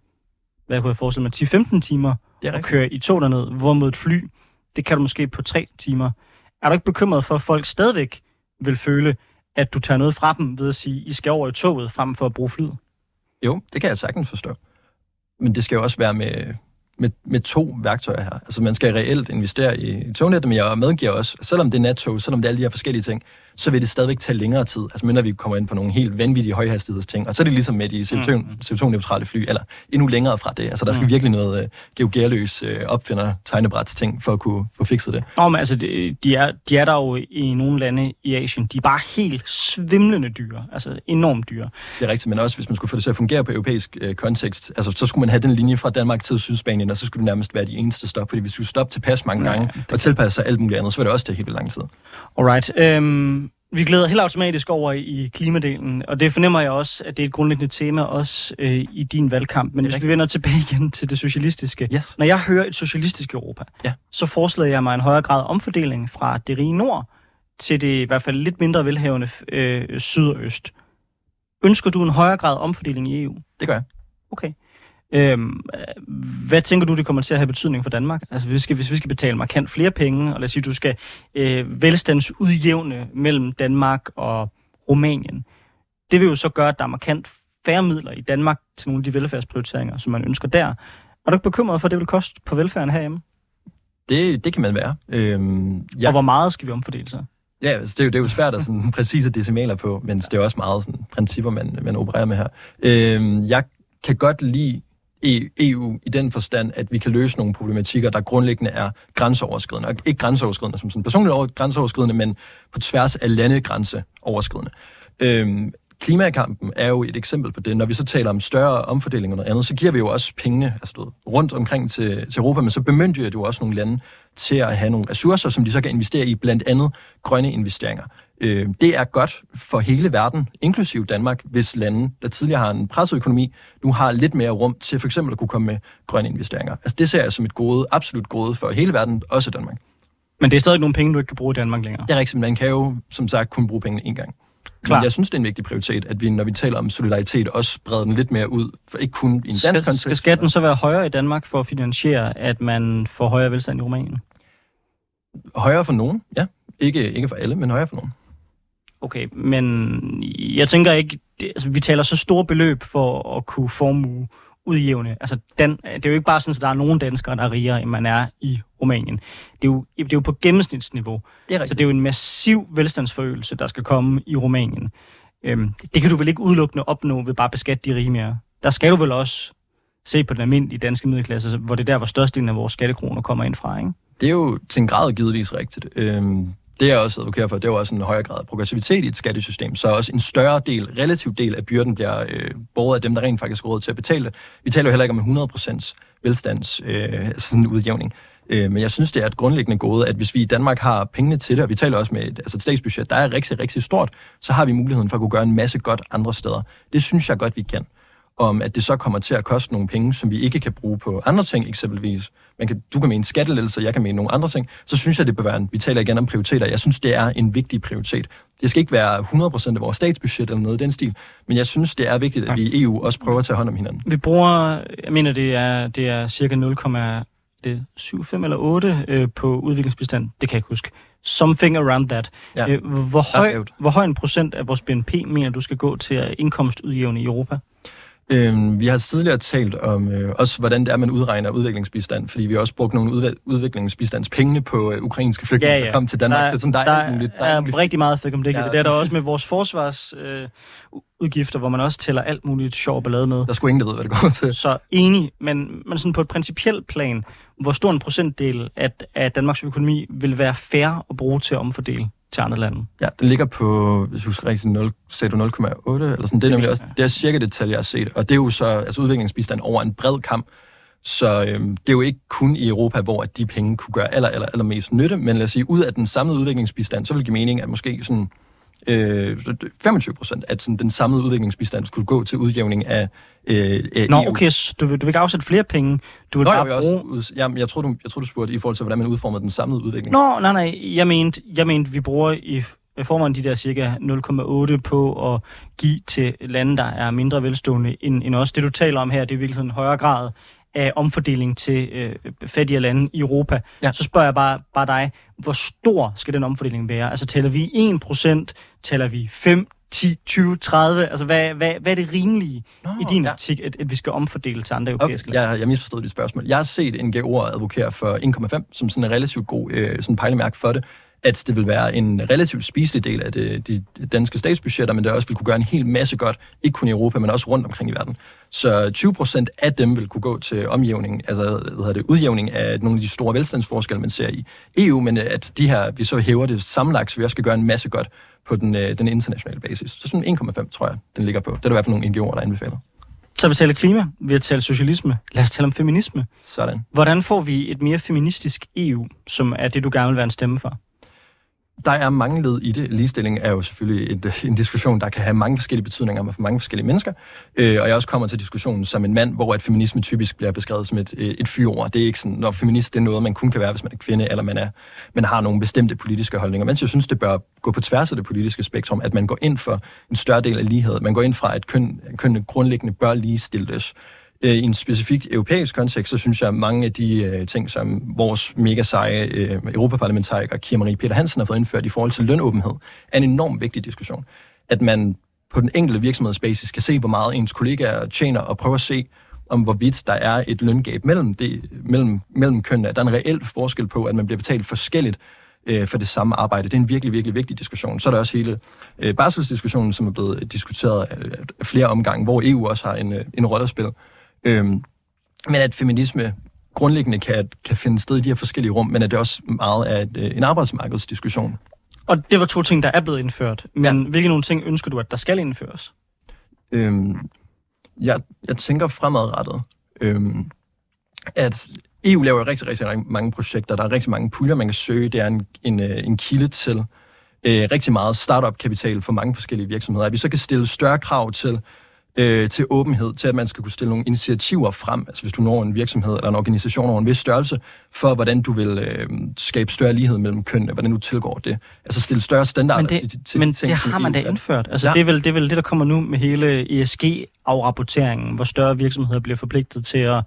hvad kunne jeg forestille mig, 10-15 timer at køre i tog derned, hvorimod et fly, det kan du måske på 3 timer. Er du ikke bekymret for, at folk stadigvæk vil føle, at du tager noget fra dem ved at sige, I skal over i toget, frem for at bruge flyet? Jo, det kan jeg sagtens forstå men det skal jo også være med, med, med to værktøjer her. Altså man skal reelt investere i tognettet, men jeg medgiver også, selvom det er nattog, selvom det er alle de her forskellige ting, så vil det stadigvæk tage længere tid. Altså mindre vi kommer ind på nogle helt vanvittige højhastighedsting. Og så er det ligesom med de CO2-neutrale mm. fly, eller endnu længere fra det. Altså der skal mm. virkelig noget geogerløs uh, opfinder tegnebræts ting for at kunne få fikset det. Nå, men altså de, de, er, de er der jo i nogle lande i Asien. De er bare helt svimlende dyre. Altså enormt dyre. Det er rigtigt, men også hvis man skulle få det til at fungere på europæisk uh, kontekst, altså så skulle man have den linje fra Danmark til Sydspanien, og så skulle det nærmest være de eneste stop, fordi hvis du stoppe tilpas mange gange ja, og tilpasse sig alt muligt andet, så vil det også tage helt lang tid. Alright. Um, vi glæder helt automatisk over i klimadelen, og det fornemmer jeg også, at det er et grundlæggende tema også øh, i din valgkamp. Men hvis vi vender tilbage igen til det socialistiske. Yes. Når jeg hører et socialistisk Europa, ja. så foreslår jeg mig en højere grad omfordeling fra det rige nord til det i hvert fald lidt mindre velhavende øh, syd og øst. Ønsker du en højere grad omfordeling i EU? Det gør jeg. Okay. Øhm, hvad tænker du, det kommer til at have betydning for Danmark? Altså, hvis vi skal, hvis vi skal betale markant flere penge, og lad os sige, du skal øh, velstandsudjævne mellem Danmark og Rumænien, det vil jo så gøre, at der er markant færre midler i Danmark til nogle af de velfærdsprioriteringer, som man ønsker der. Er du ikke bekymret for, at det vil koste på velfærden herhjemme? Det, det kan man være. Øhm, ja. Og hvor meget skal vi omfordele så? Ja, altså, det, er jo, det er jo svært at sådan præcise decimaler på, men det er også meget sådan, principper, man, man opererer med her. Øhm, jeg kan godt lide EU i den forstand, at vi kan løse nogle problematikker, der grundlæggende er grænseoverskridende. Og ikke grænseoverskridende som sådan personligt grænseoverskridende, men på tværs af landegrænseoverskridende. Øhm, klimakampen er jo et eksempel på det. Når vi så taler om større omfordeling og noget andet, så giver vi jo også pengene altså, du rundt omkring til, til Europa, men så bemyndiger det jo også nogle lande til at have nogle ressourcer, som de så kan investere i, blandt andet grønne investeringer. Øh, det er godt for hele verden, inklusive Danmark, hvis lande, der tidligere har en presset økonomi, nu har lidt mere rum til for eksempel at kunne komme med grønne investeringer. Altså det ser jeg som et gode, absolut gode for hele verden, også Danmark. Men det er stadig nogle penge, du ikke kan bruge i Danmark længere? Det er rigtigt, man kan jo som sagt kun bruge pengene en gang. Klar. Men jeg synes, det er en vigtig prioritet, at vi, når vi taler om solidaritet, også breder den lidt mere ud, for ikke kun i en dansk skal, kontekst. Skal skatten så være højere i Danmark for at finansiere, at man får højere velstand i Rumænien? Højere for nogen, ja. Ikke, ikke for alle, men højere for nogen. Okay, men jeg tænker ikke, det, altså, vi taler så store beløb for at kunne formue udjævne. Altså, den, det er jo ikke bare sådan, at der er nogen danskere, der er rigere, end man er i Rumænien. Det er jo, det er jo på gennemsnitsniveau. Det er så det er jo en massiv velstandsforøgelse, der skal komme i Rumænien. Øhm, det kan du vel ikke udelukkende opnå ved bare at beskatte de rige mere. Der skal du vel også se på den almindelige danske middelklasse, hvor det er der, hvor størstedelen af vores skattekroner kommer ind fra, ikke? Det er jo til en grad givetvis rigtigt. Øhm, det er også advokerer for, det er jo også en højere grad af progressivitet i et skattesystem, så også en større del, relativ del af byrden bliver øh, båret af dem, der rent faktisk har råd til at betale. Vi taler jo heller ikke om 100% velstands øh, altså sådan udjævning. Øh, men jeg synes, det er et grundlæggende gode, at hvis vi i Danmark har pengene til det, og vi taler også med et, altså et statsbudget, der er rigtig, rigtig stort, så har vi muligheden for at kunne gøre en masse godt andre steder. Det synes jeg godt, vi kan om at det så kommer til at koste nogle penge, som vi ikke kan bruge på andre ting, eksempelvis. Man kan, du kan mene skattelettelse, jeg kan mene nogle andre ting. Så synes jeg, det bør være en, vi taler igen om prioriteter. Jeg synes, det er en vigtig prioritet. Det skal ikke være 100% af vores statsbudget eller noget i den stil, men jeg synes, det er vigtigt, at vi i EU også prøver at tage hånd om hinanden. Vi bruger, jeg mener, det er, det er cirka 0, det 7, 5 eller 8 øh, på udviklingsbistand. Det kan jeg ikke huske. Something around that. Ja. Øh, hvor, høj, hvor høj en procent af vores BNP mener du skal gå til indkomstudjævne i Europa? Øhm, vi har tidligere talt om øh, også, hvordan det er, man udregner udviklingsbistand, fordi vi har også brugt nogle udv- udviklingspistandspengene på øh, ukrainske flygtninge, ja, ja. der kom til Danmark. Der, sådan, der, der er, muligt, der er, er rigtig meget fik om det. Ja. Det er der også med vores forsvarsudgifter, øh, hvor man også tæller alt muligt sjov ballade med. Der er sgu ingen, der ved, hvad det går til. Så enig, men, men sådan på et principielt plan, hvor stor en procentdel af, af Danmarks økonomi vil være fair at bruge til at omfordele? Til andre lande. Ja, den ligger på, hvis du husker rigtigt, 0, sagde du 0,8 eller sådan. Det er nemlig også, det er cirka det tal, jeg har set. Og det er jo så altså udviklingsbistand over en bred kamp. Så øhm, det er jo ikke kun i Europa, hvor at de penge kunne gøre aller, aller, aller mest nytte, men lad os sige, ud af den samlede udviklingsbistand, så vil det give mening, at måske sådan øh, 25 procent af sådan, den samlede udviklingsbistand skulle gå til udjævning af øh, Nå, EU. okay, du vil, du vil ikke afsætte flere penge? Du vil Nå, bare jeg, bruge... også, jamen, jeg, tror, du, jeg tror, du spurgte i forhold til, hvordan man udformer den samlede udvikling. Nå, nej, nej, jeg mente, jeg mente vi bruger i formen de der cirka 0,8 på at give til lande, der er mindre velstående end, end os. Det, du taler om her, det er i virkeligheden en højere grad af omfordeling til øh, fattige lande i Europa. Ja. Så spørger jeg bare, bare dig, hvor stor skal den omfordeling være? Altså tæller vi 1%, tæller vi 5, 10, 20, 30? Altså hvad, hvad, hvad er det rimelige Nå, i din ja. optik, at, at vi skal omfordele til andre europæiske okay, lande? Jeg, jeg misforstod dit spørgsmål. Jeg har set en NGO'er advokere for 1,5 som sådan en relativt god øh, sådan pejlemærke for det at det vil være en relativt spiselig del af det, de danske statsbudgetter, men det også vil kunne gøre en hel masse godt, ikke kun i Europa, men også rundt omkring i verden. Så 20 procent af dem vil kunne gå til omjævning, altså hvad hedder det, udjævning af nogle af de store velstandsforskelle, man ser i EU, men at de her, vi så hæver det sammenlagt, så vi også skal gøre en masse godt på den, øh, den internationale basis. Så sådan 1,5 tror jeg, den ligger på. Det er der i hvert fald nogle NGO'er, der anbefaler. Så vi taler klima, vi har talt socialisme. Lad os tale om feminisme. Sådan. Hvordan får vi et mere feministisk EU, som er det, du gerne vil være en stemme for? Der er mange led i det. Ligestilling er jo selvfølgelig et, en diskussion, der kan have mange forskellige betydninger for mange forskellige mennesker. Øh, og jeg også kommer til diskussionen som en mand, hvor at feminisme typisk bliver beskrevet som et, øh, et fyrord. Det er ikke sådan, når feminist det er noget, man kun kan være, hvis man er kvinde, eller man, er, man har nogle bestemte politiske holdninger. Men jeg synes, det bør gå på tværs af det politiske spektrum, at man går ind for en større del af lighed. Man går ind fra, at køn, kønnene grundlæggende bør ligestilles Øh, I en specifik europæisk kontekst, så synes jeg, at mange af de øh, ting, som vores mega seje øh, europaparlamentariker, Kira Marie Peter Hansen, har fået indført i forhold til lønåbenhed, er en enormt vigtig diskussion. At man på den enkelte virksomhedsbasis kan se, hvor meget ens kollegaer tjener, og prøve at se, om hvorvidt der er et løngab mellem, det, mellem, mellem kønnene. At der er en reel forskel på, at man bliver betalt forskelligt øh, for det samme arbejde. Det er en virkelig, virkelig vigtig diskussion. Så er der også hele øh, barselsdiskussionen, som er blevet diskuteret øh, flere omgange, hvor EU også har en, øh, en rolle at spille. Øhm, men at feminisme grundlæggende kan, kan finde sted i de her forskellige rum, men at det også meget er et, øh, en arbejdsmarkedsdiskussion. Og det var to ting, der er blevet indført. Men ja. hvilke nogle ting ønsker du, at der skal indføres? Øhm, jeg, jeg tænker fremadrettet, øhm, at EU laver rigtig, rigtig, mange projekter. Der er rigtig mange puljer, man kan søge. Det er en, en, øh, en kilde til øh, rigtig meget startup-kapital for mange forskellige virksomheder. At vi så kan stille større krav til øh, til åbenhed, til at man skal kunne stille nogle initiativer frem, altså hvis du når en virksomhed eller en organisation over en vis størrelse, for hvordan du vil øh, skabe større lighed mellem kønnene, hvordan du tilgår det. Altså stille større standarder men det, til, til men ting, det har man da indført. Altså ja. det, er vel, det er vel det, der kommer nu med hele ESG-afrapporteringen, hvor større virksomheder bliver forpligtet til at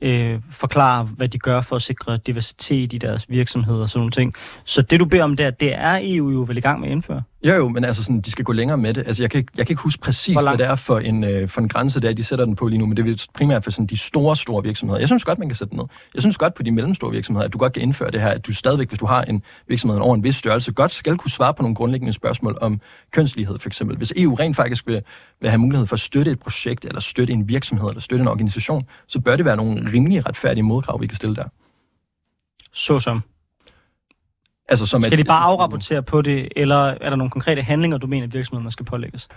øh, forklare, hvad de gør for at sikre diversitet i deres virksomheder og sådan nogle ting. Så det, du beder om der, det er EU jo vel i gang med at indføre? Jo, jo, men altså sådan, de skal gå længere med det. Altså, jeg kan, ikke, jeg kan ikke huske præcis, hvad det er for en, øh, for en grænse, der de sætter den på lige nu, men det er primært for sådan de store, store virksomheder. Jeg synes godt, man kan sætte den ned. Jeg synes godt på de mellemstore virksomheder, at du godt kan indføre det her, at du stadigvæk, hvis du har en virksomhed over en vis størrelse, godt skal kunne svare på nogle grundlæggende spørgsmål om kønslighed, for eksempel. Hvis EU rent faktisk vil, vil have mulighed for at støtte et projekt, eller støtte en virksomhed, eller støtte en organisation, så bør det være nogle rimelig retfærdige modkrav, vi kan stille der. Så som? Altså, som skal de bare afrapportere på det, eller er der nogle konkrete handlinger, du mener, at virksomhederne skal pålægges?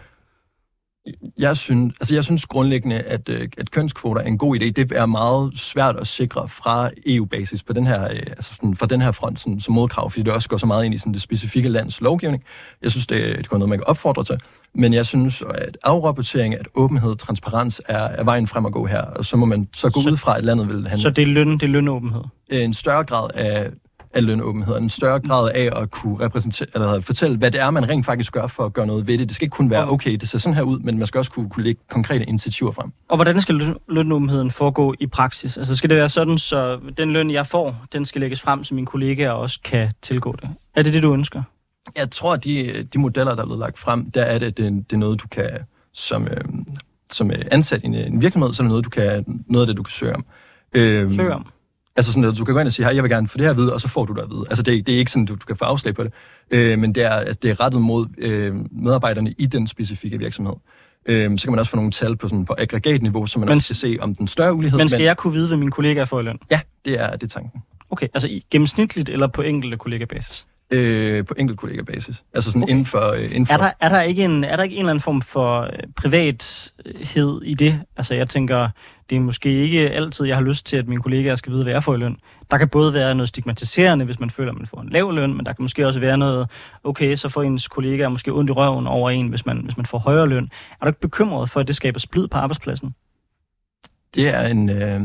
Jeg synes, altså jeg synes grundlæggende, at, øh, at kønskvoter er en god idé. Det er meget svært at sikre fra EU-basis på den her, øh, altså sådan, fra den her front sådan, som modkrav, fordi det også går så meget ind i sådan, det specifikke lands lovgivning. Jeg synes, det, det går noget, man kan opfordre til. Men jeg synes, at afrapportering, at åbenhed, transparens er, er vejen frem at gå her. Og så må man så gå så, ud fra, at landet vil handle. Så det er løn, det er lønåbenhed? En større grad af af lønåbenhed, en større grad af at kunne repræsentere, eller fortælle, hvad det er, man rent faktisk gør for at gøre noget ved det. Det skal ikke kun være, okay, det ser sådan her ud, men man skal også kunne, kunne lægge konkrete initiativer frem. Og hvordan skal lønåbenheden foregå i praksis? Altså skal det være sådan, så den løn, jeg får, den skal lægges frem, så mine kollegaer også kan tilgå det? Er det det, du ønsker? Jeg tror, at de, de modeller, der er blevet lagt frem, der er det, det, det er noget, du kan, som, øh, som ansat i en, en virksomhed, så er det noget, du kan, noget af det, du kan søge om. Øh, søge om? Altså sådan, at du kan gå ind og sige, hej, jeg vil gerne få det her at vide, og så får du det at vide. Altså det, det er ikke sådan, du, du kan få afslag på det, øh, men det er, altså, det er rettet mod øh, medarbejderne i den specifikke virksomhed. Øh, så kan man også få nogle tal på, sådan, på aggregatniveau, så man men, også kan se om den større ulighed. Men skal men, jeg kunne vide, hvad mine kollegaer får i løn? Ja, det er, det er tanken. Okay, altså i gennemsnitligt eller på enkelte kollegabasis? Øh, på enkelt kollega-basis. Altså sådan okay. inden for... Øh, inden for... Er, der, er, der ikke en, er der ikke en eller anden form for øh, privathed i det? Altså jeg tænker, det er måske ikke altid, jeg har lyst til, at mine kollegaer skal vide, hvad jeg får i løn. Der kan både være noget stigmatiserende, hvis man føler, at man får en lav løn, men der kan måske også være noget, okay, så får ens kollegaer måske ondt i røven over en, hvis man, hvis man får højere løn. Er du ikke bekymret for, at det skaber splid på arbejdspladsen? Det er en, øh,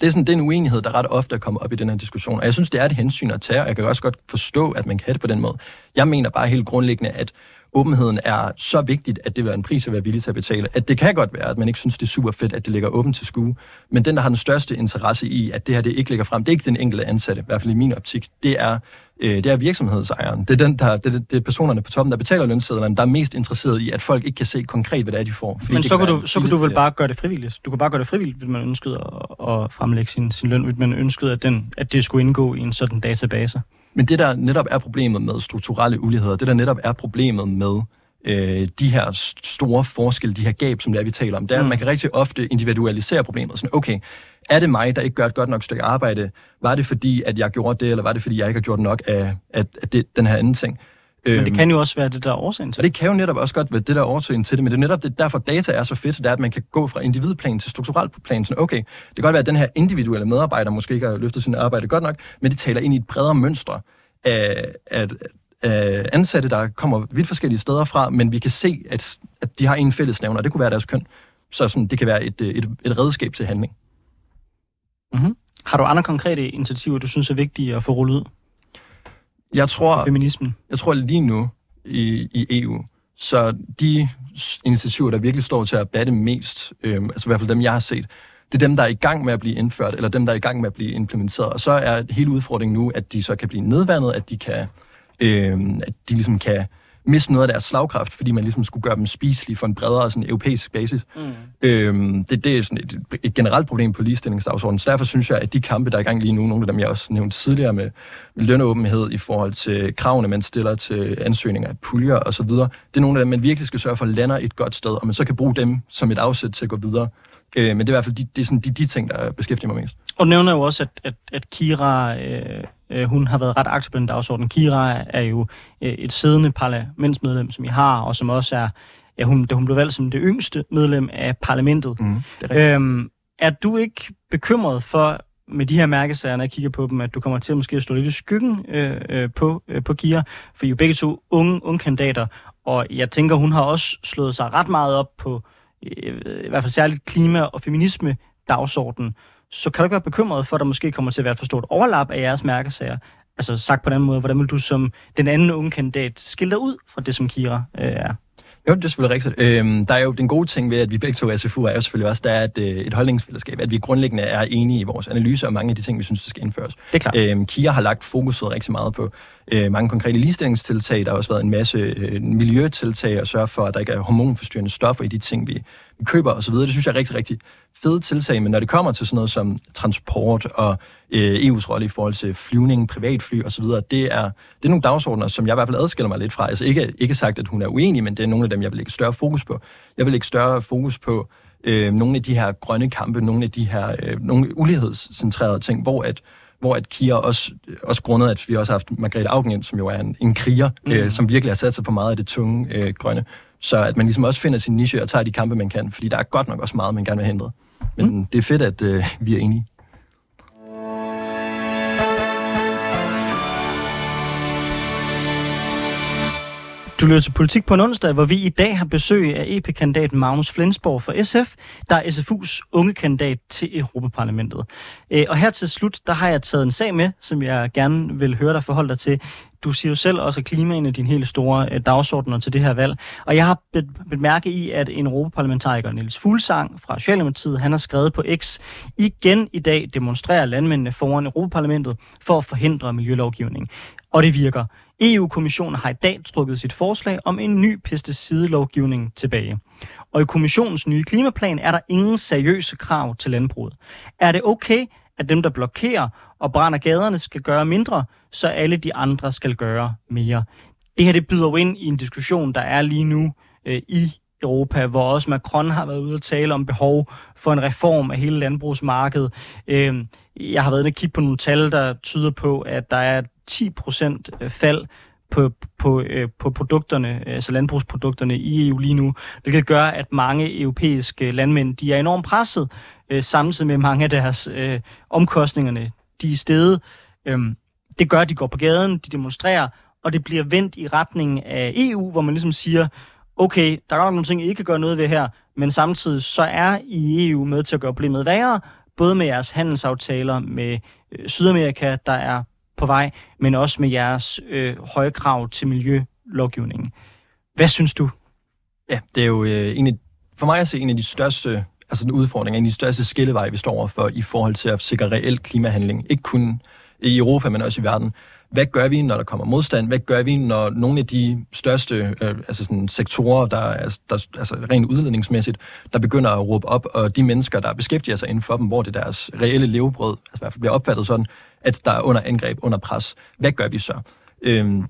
det er sådan, det er en uenighed, der ret ofte kommer op i den her diskussion. Og jeg synes, det er et hensyn at tage, og jeg kan også godt forstå, at man kan have det på den måde. Jeg mener bare helt grundlæggende, at åbenheden er så vigtigt, at det er en pris at være villig til at betale. At det kan godt være, at man ikke synes, det er super fedt, at det ligger åbent til skue. Men den, der har den største interesse i, at det her det ikke ligger frem, det er ikke den enkelte ansatte, i hvert fald i min optik. Det er øh, det er virksomhedsejeren. Det er, den, der, det, det er personerne på toppen, der betaler lønsedlerne, der er mest interesseret i, at folk ikke kan se konkret, hvad det er, de får. Men så kan, du, så kan du vel bare gøre det frivilligt. Du kan bare gøre det frivilligt, hvis man ønskede at, at fremlægge sin, sin løn, hvis man ønskede, at, den, at det skulle indgå i en sådan database. Men det, der netop er problemet med strukturelle uligheder, det der netop er problemet med øh, de her store forskelle, de her gab, som det er, vi taler om, det er, mm. at man kan rigtig ofte individualisere problemet. Sådan, okay, er det mig, der ikke gør et godt nok stykke arbejde? Var det fordi, at jeg gjorde det, eller var det fordi, jeg ikke har gjort nok af, af, af det, den her anden ting? Men det øhm, kan jo også være det, der er årsagen til det kan jo netop også godt være det, der er årsagen til det, men det er netop det, derfor data er så fedt, det er, at man kan gå fra individplan til strukturelt plan. Sådan, okay, det kan godt være, at den her individuelle medarbejder måske ikke har løftet sin arbejde godt nok, men det taler ind i et bredere mønster af, af, af ansatte, der kommer vidt forskellige steder fra, men vi kan se, at, at de har en fællesnævner, og det kunne være deres køn. Så sådan, det kan være et, et, et redskab til handling. Mm-hmm. Har du andre konkrete initiativer, du synes er vigtige at få rullet ud? Jeg tror, Feminismen. jeg tror lige nu i, i EU, så de initiativer, der virkelig står til at batte mest, øh, altså i hvert fald dem, jeg har set, det er dem, der er i gang med at blive indført, eller dem, der er i gang med at blive implementeret. Og så er hele udfordringen nu, at de så kan blive nedvandet, at de kan, øh, at de ligesom kan miste noget af deres slagkraft, fordi man ligesom skulle gøre dem spiselige for en bredere sådan, europæisk basis. Mm. Øhm, det, det er sådan et, et generelt problem på ligestillingsdagsordenen, så derfor synes jeg, at de kampe, der er i gang lige nu, nogle af dem, jeg også nævnte tidligere med, med lønåbenhed i forhold til kravene, man stiller til ansøgninger af puljer osv., det er nogle af dem, man virkelig skal sørge for at lande et godt sted, og man så kan bruge dem som et afsæt til at gå videre. Øh, men det er i hvert fald de, det er sådan de, de ting, der beskæftiger mig mest. Og nævner jo også, at, at, at Kira, øh, øh, hun har været ret aktiv på den dagsorden. Kira er jo øh, et siddende parlamentsmedlem, som I har, og som også er, ja, hun, hun blev valgt som det yngste medlem af parlamentet. Mm, er, øhm, er du ikke bekymret for, med de her mærkesager, når jeg kigger på dem, at du kommer til at måske at stå lidt i skyggen øh, øh, på, øh, på Kira, for I er jo begge to unge, unge kandidater, og jeg tænker, hun har også slået sig ret meget op på øh, i hvert fald særligt klima- og feminisme dagsordenen så kan du ikke være bekymret for, at der måske kommer til at være et for stort overlap af jeres mærkesager. Altså sagt på den måde, hvordan vil du som den anden unge kandidat skille dig ud fra det, som Kira øh, er? Jo, det er selvfølgelig rigtigt. Øhm, der er jo den gode ting ved, at vi begge to er SFU, er jo selvfølgelig også, der er et, øh, et holdningsfællesskab, at vi grundlæggende er enige i vores analyse og mange af de ting, vi synes, der skal indføres. Det er klart. Øhm, Kira har lagt fokuset rigtig meget på øh, mange konkrete ligestillingstiltag. Der har også været en masse øh, miljøtiltag og sørge for, at der ikke er hormonforstyrrende stoffer i de ting, vi køber osv. Det synes jeg er rigtig, rigtig fede tiltag, men når det kommer til sådan noget som transport og øh, EU's rolle i forhold til flyvning, privatfly osv., det er, det er nogle dagsordner, som jeg i hvert fald adskiller mig lidt fra. Altså ikke, ikke sagt, at hun er uenig, men det er nogle af dem, jeg vil lægge større fokus på. Jeg vil lægge større fokus på øh, nogle af de her grønne kampe, nogle af de her øh, nogle ulighedscentrerede ting, hvor at hvor at Kia også, også grundet, at vi også har haft Margrethe Augen som jo er en, en kriger, mm. øh, som virkelig har sat sig på meget af det tunge øh, grønne. Så at man ligesom også finder sin niche og tager de kampe, man kan, fordi der er godt nok også meget, man gerne vil hente. Men mm. det er fedt, at øh, vi er enige. Du lytter til Politik på en onsdag, hvor vi i dag har besøg af EP-kandidat Magnus Flensborg fra SF, der er SFU's unge kandidat til Europaparlamentet. Øh, og her til slut, der har jeg taget en sag med, som jeg gerne vil høre dig forholde dig til. Du siger jo selv også, at klima er en af dine helt store øh, dagsordner til det her valg. Og jeg har bemærket i, at en europaparlamentariker, Niels Fuglsang fra Socialdemokratiet, han har skrevet på X, igen i dag demonstrerer landmændene foran Europaparlamentet for at forhindre miljølovgivning. Og det virker. EU-kommissionen har i dag trukket sit forslag om en ny pesticidelovgivning tilbage. Og i kommissionens nye klimaplan er der ingen seriøse krav til landbruget. Er det okay, at dem, der blokerer og brænder gaderne, skal gøre mindre, så alle de andre skal gøre mere? Det her det byder jo ind i en diskussion, der er lige nu øh, i Europa, hvor også Macron har været ude og tale om behov for en reform af hele landbrugsmarkedet. Øh, jeg har været inde og kigge på nogle tal, der tyder på, at der er 10% øh, fald på, på, øh, på produkterne, altså landbrugsprodukterne i EU lige nu, hvilket gør, at mange europæiske landmænd de er enormt presset, øh, samtidig med mange af deres øh, omkostningerne, de er steget. Øhm, det gør, at de går på gaden, de demonstrerer, og det bliver vendt i retning af EU, hvor man ligesom siger, okay, der er nok nogle ting, I ikke kan gøre noget ved her, men samtidig så er I EU med til at gøre problemet værre, både med jeres handelsaftaler med øh, Sydamerika, der er på vej, men også med jeres øh, høje krav til miljølovgivningen. Hvad synes du? Ja, det er jo øh, en af, for mig at se en af de største altså den udfordring, en af de største skilleveje, vi står overfor i forhold til at sikre reelt klimahandling. Ikke kun i Europa, men også i verden. Hvad gør vi, når der kommer modstand? Hvad gør vi, når nogle af de største øh, altså sådan sektorer, der er der, altså rent udledningsmæssigt, der begynder at råbe op, og de mennesker, der beskæftiger sig inden for dem, hvor det er deres reelle levebrød, altså i hvert fald bliver opfattet sådan, at der er under angreb, under pres. Hvad gør vi så? Øhm,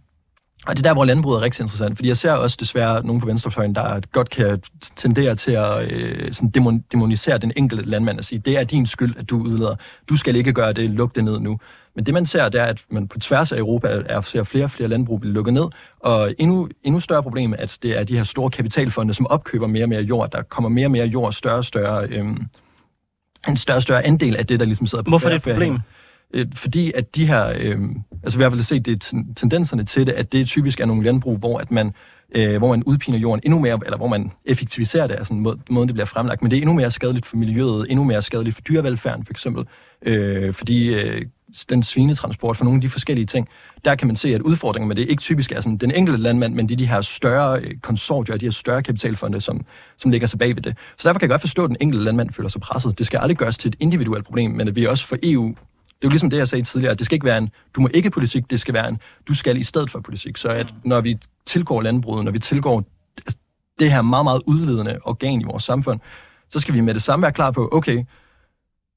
og det er der, hvor landbruget er rigtig interessant, fordi jeg ser også desværre nogen på venstrefløjen, der godt kan tendere til at øh, sådan demonisere den enkelte landmand og sige, det er din skyld, at du udleder. Du skal ikke gøre det, luk det ned nu. Men det man ser, det er, at man på tværs af Europa er, ser flere og flere landbrug blive lukket ned, og endnu, endnu større problem, at det er de her store kapitalfonde, som opkøber mere og mere jord. Der kommer mere og mere jord, større og større, øhm, en større og større andel af det, der ligesom sidder på Hvorfor er det et problem? Øh, fordi at de her, øh, altså vi har i hvert fald set det, tendenserne til det, at det typisk er nogle landbrug, hvor at man øh, hvor man udpiner jorden endnu mere, eller hvor man effektiviserer det, altså måde, måden det bliver fremlagt, men det er endnu mere skadeligt for miljøet, endnu mere skadeligt for dyrevelfærden for eksempel, øh, fordi øh, den svinetransport, for nogle af de forskellige ting, der kan man se, at udfordringen med det ikke typisk er sådan den enkelte landmand, men det de her større øh, konsortier, de her større kapitalfonde, som, som ligger sig bag ved det. Så derfor kan jeg godt forstå, at den enkelte landmand føler sig presset. Det skal aldrig gøres til et individuelt problem, men at vi også for EU det er jo ligesom det, jeg sagde tidligere, at det skal ikke være en, du må ikke politik, det skal være en, du skal i stedet for politik. Så at når vi tilgår landbruget, når vi tilgår det her meget, meget udledende organ i vores samfund, så skal vi med det samme være klar på, okay,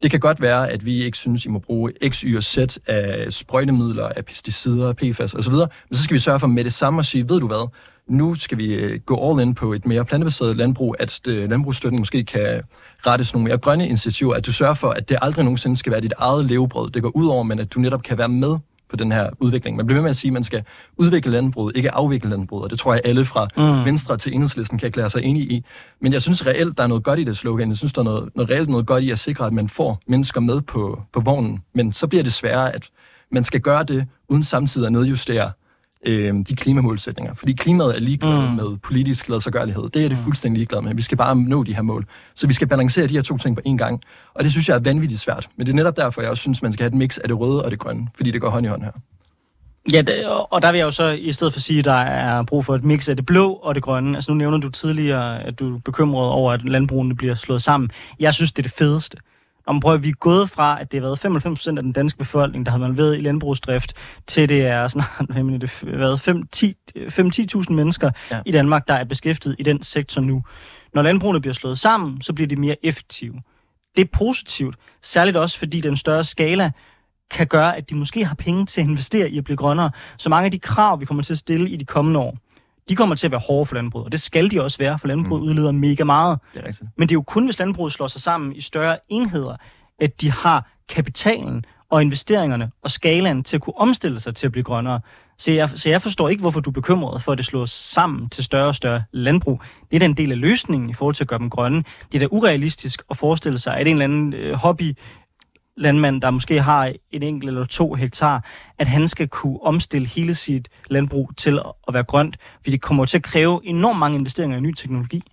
det kan godt være, at vi ikke synes, I må bruge X, Y og Z af sprøjtemidler, af pesticider, PFAS osv., men så skal vi sørge for med det samme at sige, ved du hvad, nu skal vi øh, gå all in på et mere plantebaseret landbrug, at øh, landbrugsstøtten måske kan rettes nogle mere grønne initiativer, at du sørger for, at det aldrig nogensinde skal være dit eget levebrød, det går ud over, men at du netop kan være med på den her udvikling. Man bliver ved med at sige, at man skal udvikle landbruget, ikke afvikle landbruget, og det tror jeg alle fra mm. Venstre til Enhedslisten kan erklære sig enige i. Men jeg synes reelt, der er noget godt i det slogan. Jeg synes, der er noget, noget reelt noget godt i at sikre, at man får mennesker med på, på vognen. Men så bliver det sværere, at man skal gøre det, uden samtidig at nedjustere øh, de klimamålsætninger. Fordi klimaet er ligeglad mm. med politisk ladsagørlighed. Det er det mm. fuldstændig ligeglad med. Vi skal bare nå de her mål. Så vi skal balancere de her to ting på én gang. Og det synes jeg er vanvittigt svært. Men det er netop derfor, jeg også synes, man skal have et mix af det røde og det grønne. Fordi det går hånd i hånd her. Ja, og der vil jeg jo så i stedet for sige, at der er brug for et mix af det blå og det grønne. Altså nu nævner du tidligere, at du er bekymret over, at landbrugene bliver slået sammen. Jeg synes, det er det fedeste. Om prøver, vi er gået fra, at det har været 95 procent af den danske befolkning, der har man ved i landbrugsdrift, til det er snart det været 5-10.000 mennesker ja. i Danmark, der er beskæftiget i den sektor nu. Når landbrugene bliver slået sammen, så bliver de mere effektive. Det er positivt, særligt også fordi den større skala kan gøre, at de måske har penge til at investere i at blive grønnere. Så mange af de krav, vi kommer til at stille i de kommende år, de kommer til at være hårde for landbruget, og det skal de også være, for landbruget mm. udleder mega meget. Det er rigtigt. Men det er jo kun, hvis landbruget slår sig sammen i større enheder, at de har kapitalen og investeringerne og skalaen til at kunne omstille sig til at blive grønnere. Så jeg, så jeg forstår ikke, hvorfor du er bekymret for, at det slås sammen til større og større landbrug. Det er den del af løsningen i forhold til at gøre dem grønne. Det er da urealistisk at forestille sig, at en eller anden øh, hobby landmand, der måske har en enkelt eller to hektar, at han skal kunne omstille hele sit landbrug til at være grønt, fordi det kommer til at kræve enormt mange investeringer i ny teknologi.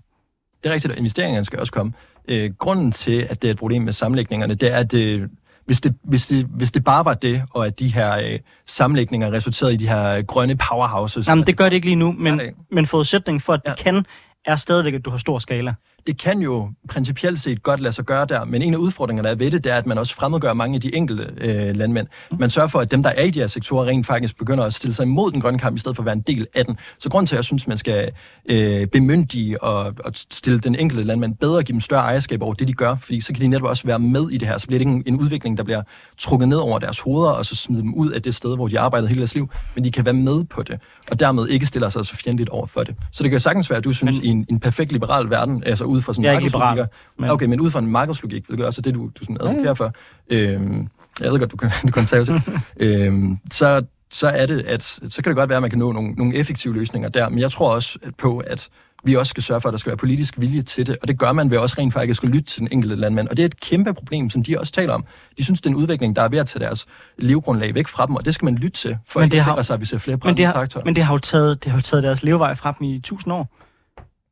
Det er rigtigt, at investeringerne skal også komme. Øh, grunden til, at det er et problem med sammenlægningerne, det er, at det, hvis, det, hvis, det, hvis det bare var det, og at de her øh, sammenlægninger resulterede i de her grønne powerhouses... Jamen, det gør det ikke lige nu, men, men forudsætningen for, at det ja. kan, er stadigvæk, at du har stor skala det kan jo principielt set godt lade sig gøre der, men en af udfordringerne, der er ved det, det er, at man også fremmedgør mange af de enkelte øh, landmænd. Man sørger for, at dem, der er i de her sektorer, rent faktisk begynder at stille sig imod den grønne kamp, i stedet for at være en del af den. Så grund til, at jeg synes, man skal øh, bemyndige og, og stille den enkelte landmand bedre og give dem større ejerskab over det, de gør, fordi så kan de netop også være med i det her. Så bliver det ikke en, en udvikling, der bliver trukket ned over deres hoveder, og så smide dem ud af det sted, hvor de arbejder hele deres liv, men de kan være med på det, og dermed ikke stiller sig så fjendtligt over for det. Så det kan sagtens være, at du synes, men, i en, en perfekt liberal verden, altså ud fra sådan en liberal. Men... Okay, men ud fra en markedslogik, hvilket også er det, du, du sådan advokerer ja, ja. for, øhm, jeg ved godt, du kan du konservativ, øhm, så, så er det, at så kan det godt være, at man kan nå nogle, nogle effektive løsninger der, men jeg tror også på, at vi også skal sørge for, at der skal være politisk vilje til det, og det gør man ved også rent faktisk at lytte til den enkelte landmand. Og det er et kæmpe problem, som de også taler om. De synes, det er en udvikling, der er ved at tage deres levegrundlag væk fra dem, og det skal man lytte til, for men det har, sig, at vi ser flere det, har, men det har, jo taget, det har jo taget deres levevej fra dem i tusind år.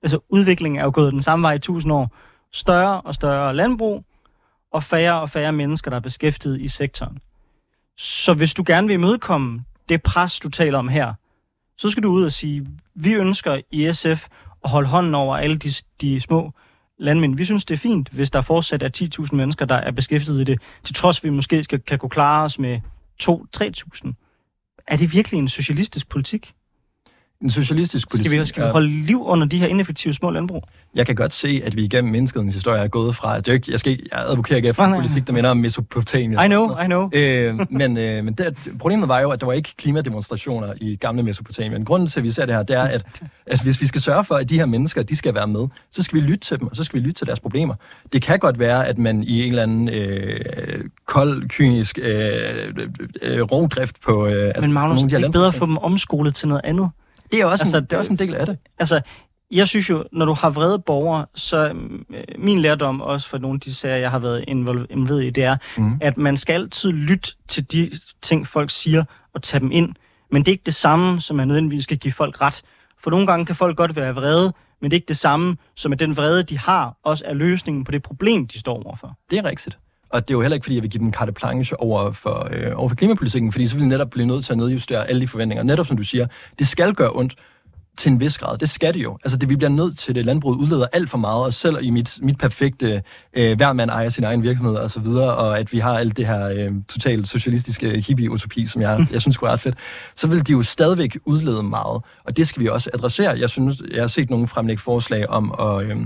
Altså, udviklingen er jo gået den samme vej i tusind år større og større landbrug, og færre og færre mennesker, der er beskæftiget i sektoren. Så hvis du gerne vil imødekomme det pres, du taler om her, så skal du ud og sige, vi ønsker i SF at holde hånden over alle de, de små landmænd. Vi synes, det er fint, hvis der fortsat er 10.000 mennesker, der er beskæftiget i det, til trods vi måske skal, kan kunne klare os med 2-3.000. Er det virkelig en socialistisk politik? En socialistisk politik. Skal vi, skal vi holde liv under de her ineffektive små landbrug? Jeg kan godt se, at vi igennem menneskets historie er gået fra, at jeg, ikke, jeg, skal ikke, jeg advokerer ikke efter en politik, der minder om Mesopotamien. I know, I know. Øh, men øh, men det, problemet var jo, at der var ikke klimademonstrationer i gamle Mesopotamien. Grunden til, at vi ser det her, det er, at, at hvis vi skal sørge for, at de her mennesker, de skal være med, så skal vi lytte til dem, og så skal vi lytte til deres problemer. Det kan godt være, at man i en eller anden øh, kold, kynisk øh, øh, rovdrift på øh, altså, Men Magnus, nogle de her er det bedre at få dem omskolet til noget andet? Det er også, altså, en, det er også en del af det. Altså, jeg synes jo, når du har vrede borgere, så øh, min lærdom også for nogle af de sager, jeg har været involveret i, det er, mm. at man skal altid lytte til de ting, folk siger, og tage dem ind. Men det er ikke det samme, som man nødvendigvis skal give folk ret. For nogle gange kan folk godt være vrede, men det er ikke det samme, som at den vrede, de har, også er løsningen på det problem, de står overfor. Det er rigtigt. Og det er jo heller ikke, fordi jeg vil give dem carte blanche over for, øh, over for klimapolitikken, fordi så vil de netop blive nødt til at nedjustere alle de forventninger. Netop som du siger, det skal gøre ondt til en vis grad. Det skal det jo. Altså, det, vi bliver nødt til det. Landbruget udleder alt for meget, og selv i mit, mit perfekte, øh, hver mand ejer sin egen virksomhed og så videre, og at vi har alt det her øh, totalt socialistiske hippie-utopi, som jeg, jeg synes er ret fedt, så vil de jo stadigvæk udlede meget, og det skal vi også adressere. Jeg synes, jeg har set nogle fremlægge forslag om at, øh,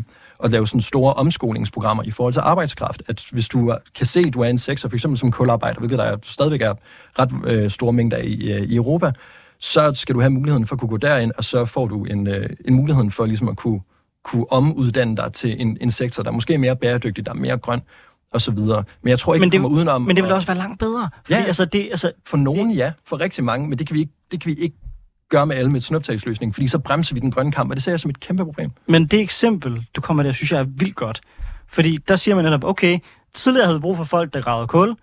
at lave sådan store omskolingsprogrammer i forhold til arbejdskraft. At hvis du kan se, at du er en sekser, for eksempel som kularbejder, hvilket der er, stadigvæk er ret øh, store mængder i, øh, i Europa, så skal du have muligheden for at kunne gå derind, og så får du en, øh, en mulighed for ligesom at kunne, kunne omuddanne dig til en, en sektor, der er måske mere bæredygtig, der er mere grøn, og så videre. Men jeg tror ikke, men det, kommer udenom... Men det vil også være langt bedre. Fordi, ja, altså, det, altså, for nogen ja, for rigtig mange, men det kan vi ikke, det kan vi ikke gøre med alle med et snuptagsløsning, fordi så bremser vi den grønne kamp, og det ser jeg som et kæmpe problem. Men det eksempel, du kommer der, synes jeg er vildt godt. Fordi der siger man netop, okay, tidligere havde vi brug for folk, der gravede kul,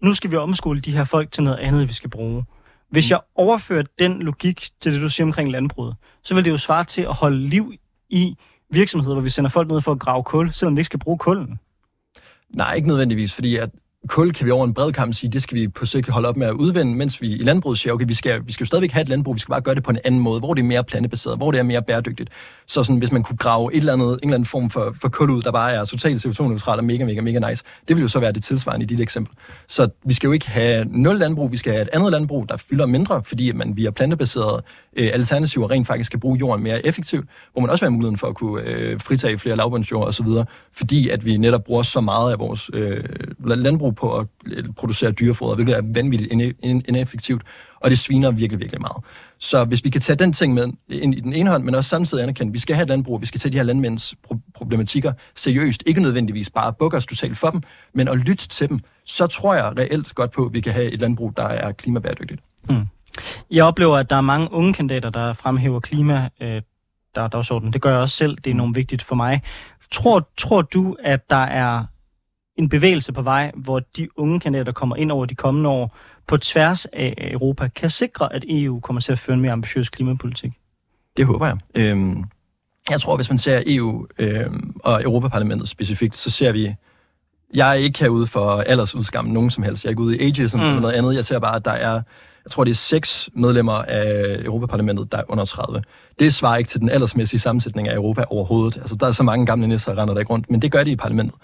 nu skal vi omskole de her folk til noget andet, vi skal bruge. Hvis jeg overfører den logik til det, du siger omkring landbruget, så vil det jo svare til at holde liv i virksomheder, hvor vi sender folk ned for at grave kul, selvom vi ikke skal bruge kulden. Nej, ikke nødvendigvis, fordi at kul kan vi over en bred kamp sige, det skal vi på sigt holde op med at udvinde, mens vi i landbruget siger, okay, vi skal, vi skal jo stadigvæk have et landbrug, vi skal bare gøre det på en anden måde, hvor det er mere plantebaseret, hvor det er mere bæredygtigt. Så sådan, hvis man kunne grave et eller andet, en eller anden form for, for kul ud, der bare er totalt CO2-neutral og mega, mega, mega nice, det vil jo så være det tilsvarende i dit eksempel. Så vi skal jo ikke have nul landbrug, vi skal have et andet landbrug, der fylder mindre, fordi man via plantebaserede øh, alternativer rent faktisk kan bruge jorden mere effektivt, hvor man også vil have muligheden for at kunne øh, fritage flere lavbundsjord osv., fordi at vi netop bruger så meget af vores øh, landbrug på at øh, producere dyrefoder, hvilket er vanvittigt ineffektivt, og det sviner virkelig, virkelig meget. Så hvis vi kan tage den ting med ind i den ene hånd, men også samtidig anerkende, at vi skal have landbrug, vi skal tage de her landmænds problematikker seriøst, ikke nødvendigvis bare bukke os totalt for dem, men at lytte til dem, så tror jeg reelt godt på, at vi kan have et landbrug, der er klimabæredygtigt. Mm. Jeg oplever, at der er mange unge kandidater, der fremhæver klima, øh, der dagsordenen. Det gør jeg også selv. Det er enormt vigtigt for mig. Tror, tror du, at der er en bevægelse på vej, hvor de unge kandidater kommer ind over de kommende år på tværs af Europa, kan sikre, at EU kommer til at føre en mere ambitiøs klimapolitik? Det håber jeg. Øhm, jeg tror, hvis man ser EU øhm, og Europaparlamentet specifikt, så ser vi... Jeg er ikke herude for aldersudskamme nogen som helst. Jeg er ikke ude i ageism mm. eller noget andet. Jeg ser bare, at der er jeg tror, det er seks medlemmer af Europaparlamentet, der er under 30. Det svarer ikke til den aldersmæssige sammensætning af Europa overhovedet. Altså, der er så mange gamle nisser, der render der rundt, men det gør de i parlamentet.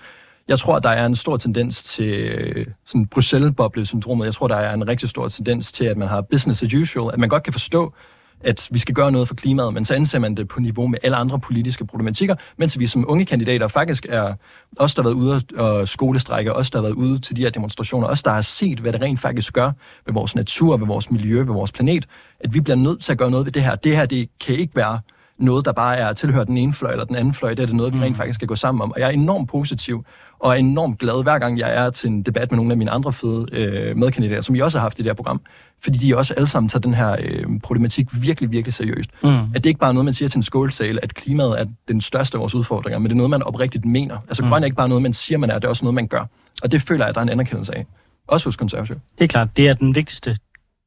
Jeg tror, der er en stor tendens til øh, sådan Bruxelles-boble-syndromet. Jeg tror, der er en rigtig stor tendens til, at man har business as usual, at man godt kan forstå, at vi skal gøre noget for klimaet, men så anser man det på niveau med alle andre politiske problematikker, mens vi som unge kandidater faktisk er os, der har været ude og skolestrække, os, der har været ude til de her demonstrationer, os, der har set, hvad det rent faktisk gør ved vores natur, ved vores miljø, ved vores planet, at vi bliver nødt til at gøre noget ved det her. Det her, det kan ikke være noget, der bare er tilhører den ene fløj eller den anden fløj. Det er det noget, vi rent mm. faktisk skal gå sammen om. Og jeg er enormt positiv og er enormt glad hver gang jeg er til en debat med nogle af mine andre fede øh, medkandidater, som I også har haft i det her program, fordi de også alle sammen tager den her øh, problematik virkelig, virkelig seriøst. Mm. At det ikke bare er noget, man siger til en skålsal, at klimaet er den største af vores udfordringer, men det er noget, man oprigtigt mener. Altså mm. grøn er ikke bare noget, man siger, man er, det er også noget, man gør. Og det føler jeg, at der er en anerkendelse af. Også hos konservative. Helt klart, det er den vigtigste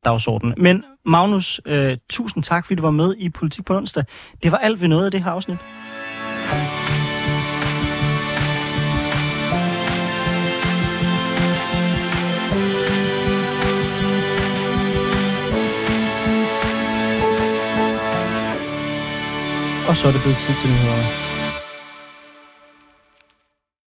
dagsorden. Men Magnus, øh, tusind tak, fordi du var med i Politik på onsdag. Det var alt, vi nåede af det her afsnit. Og så er det blevet tid til nyhederne.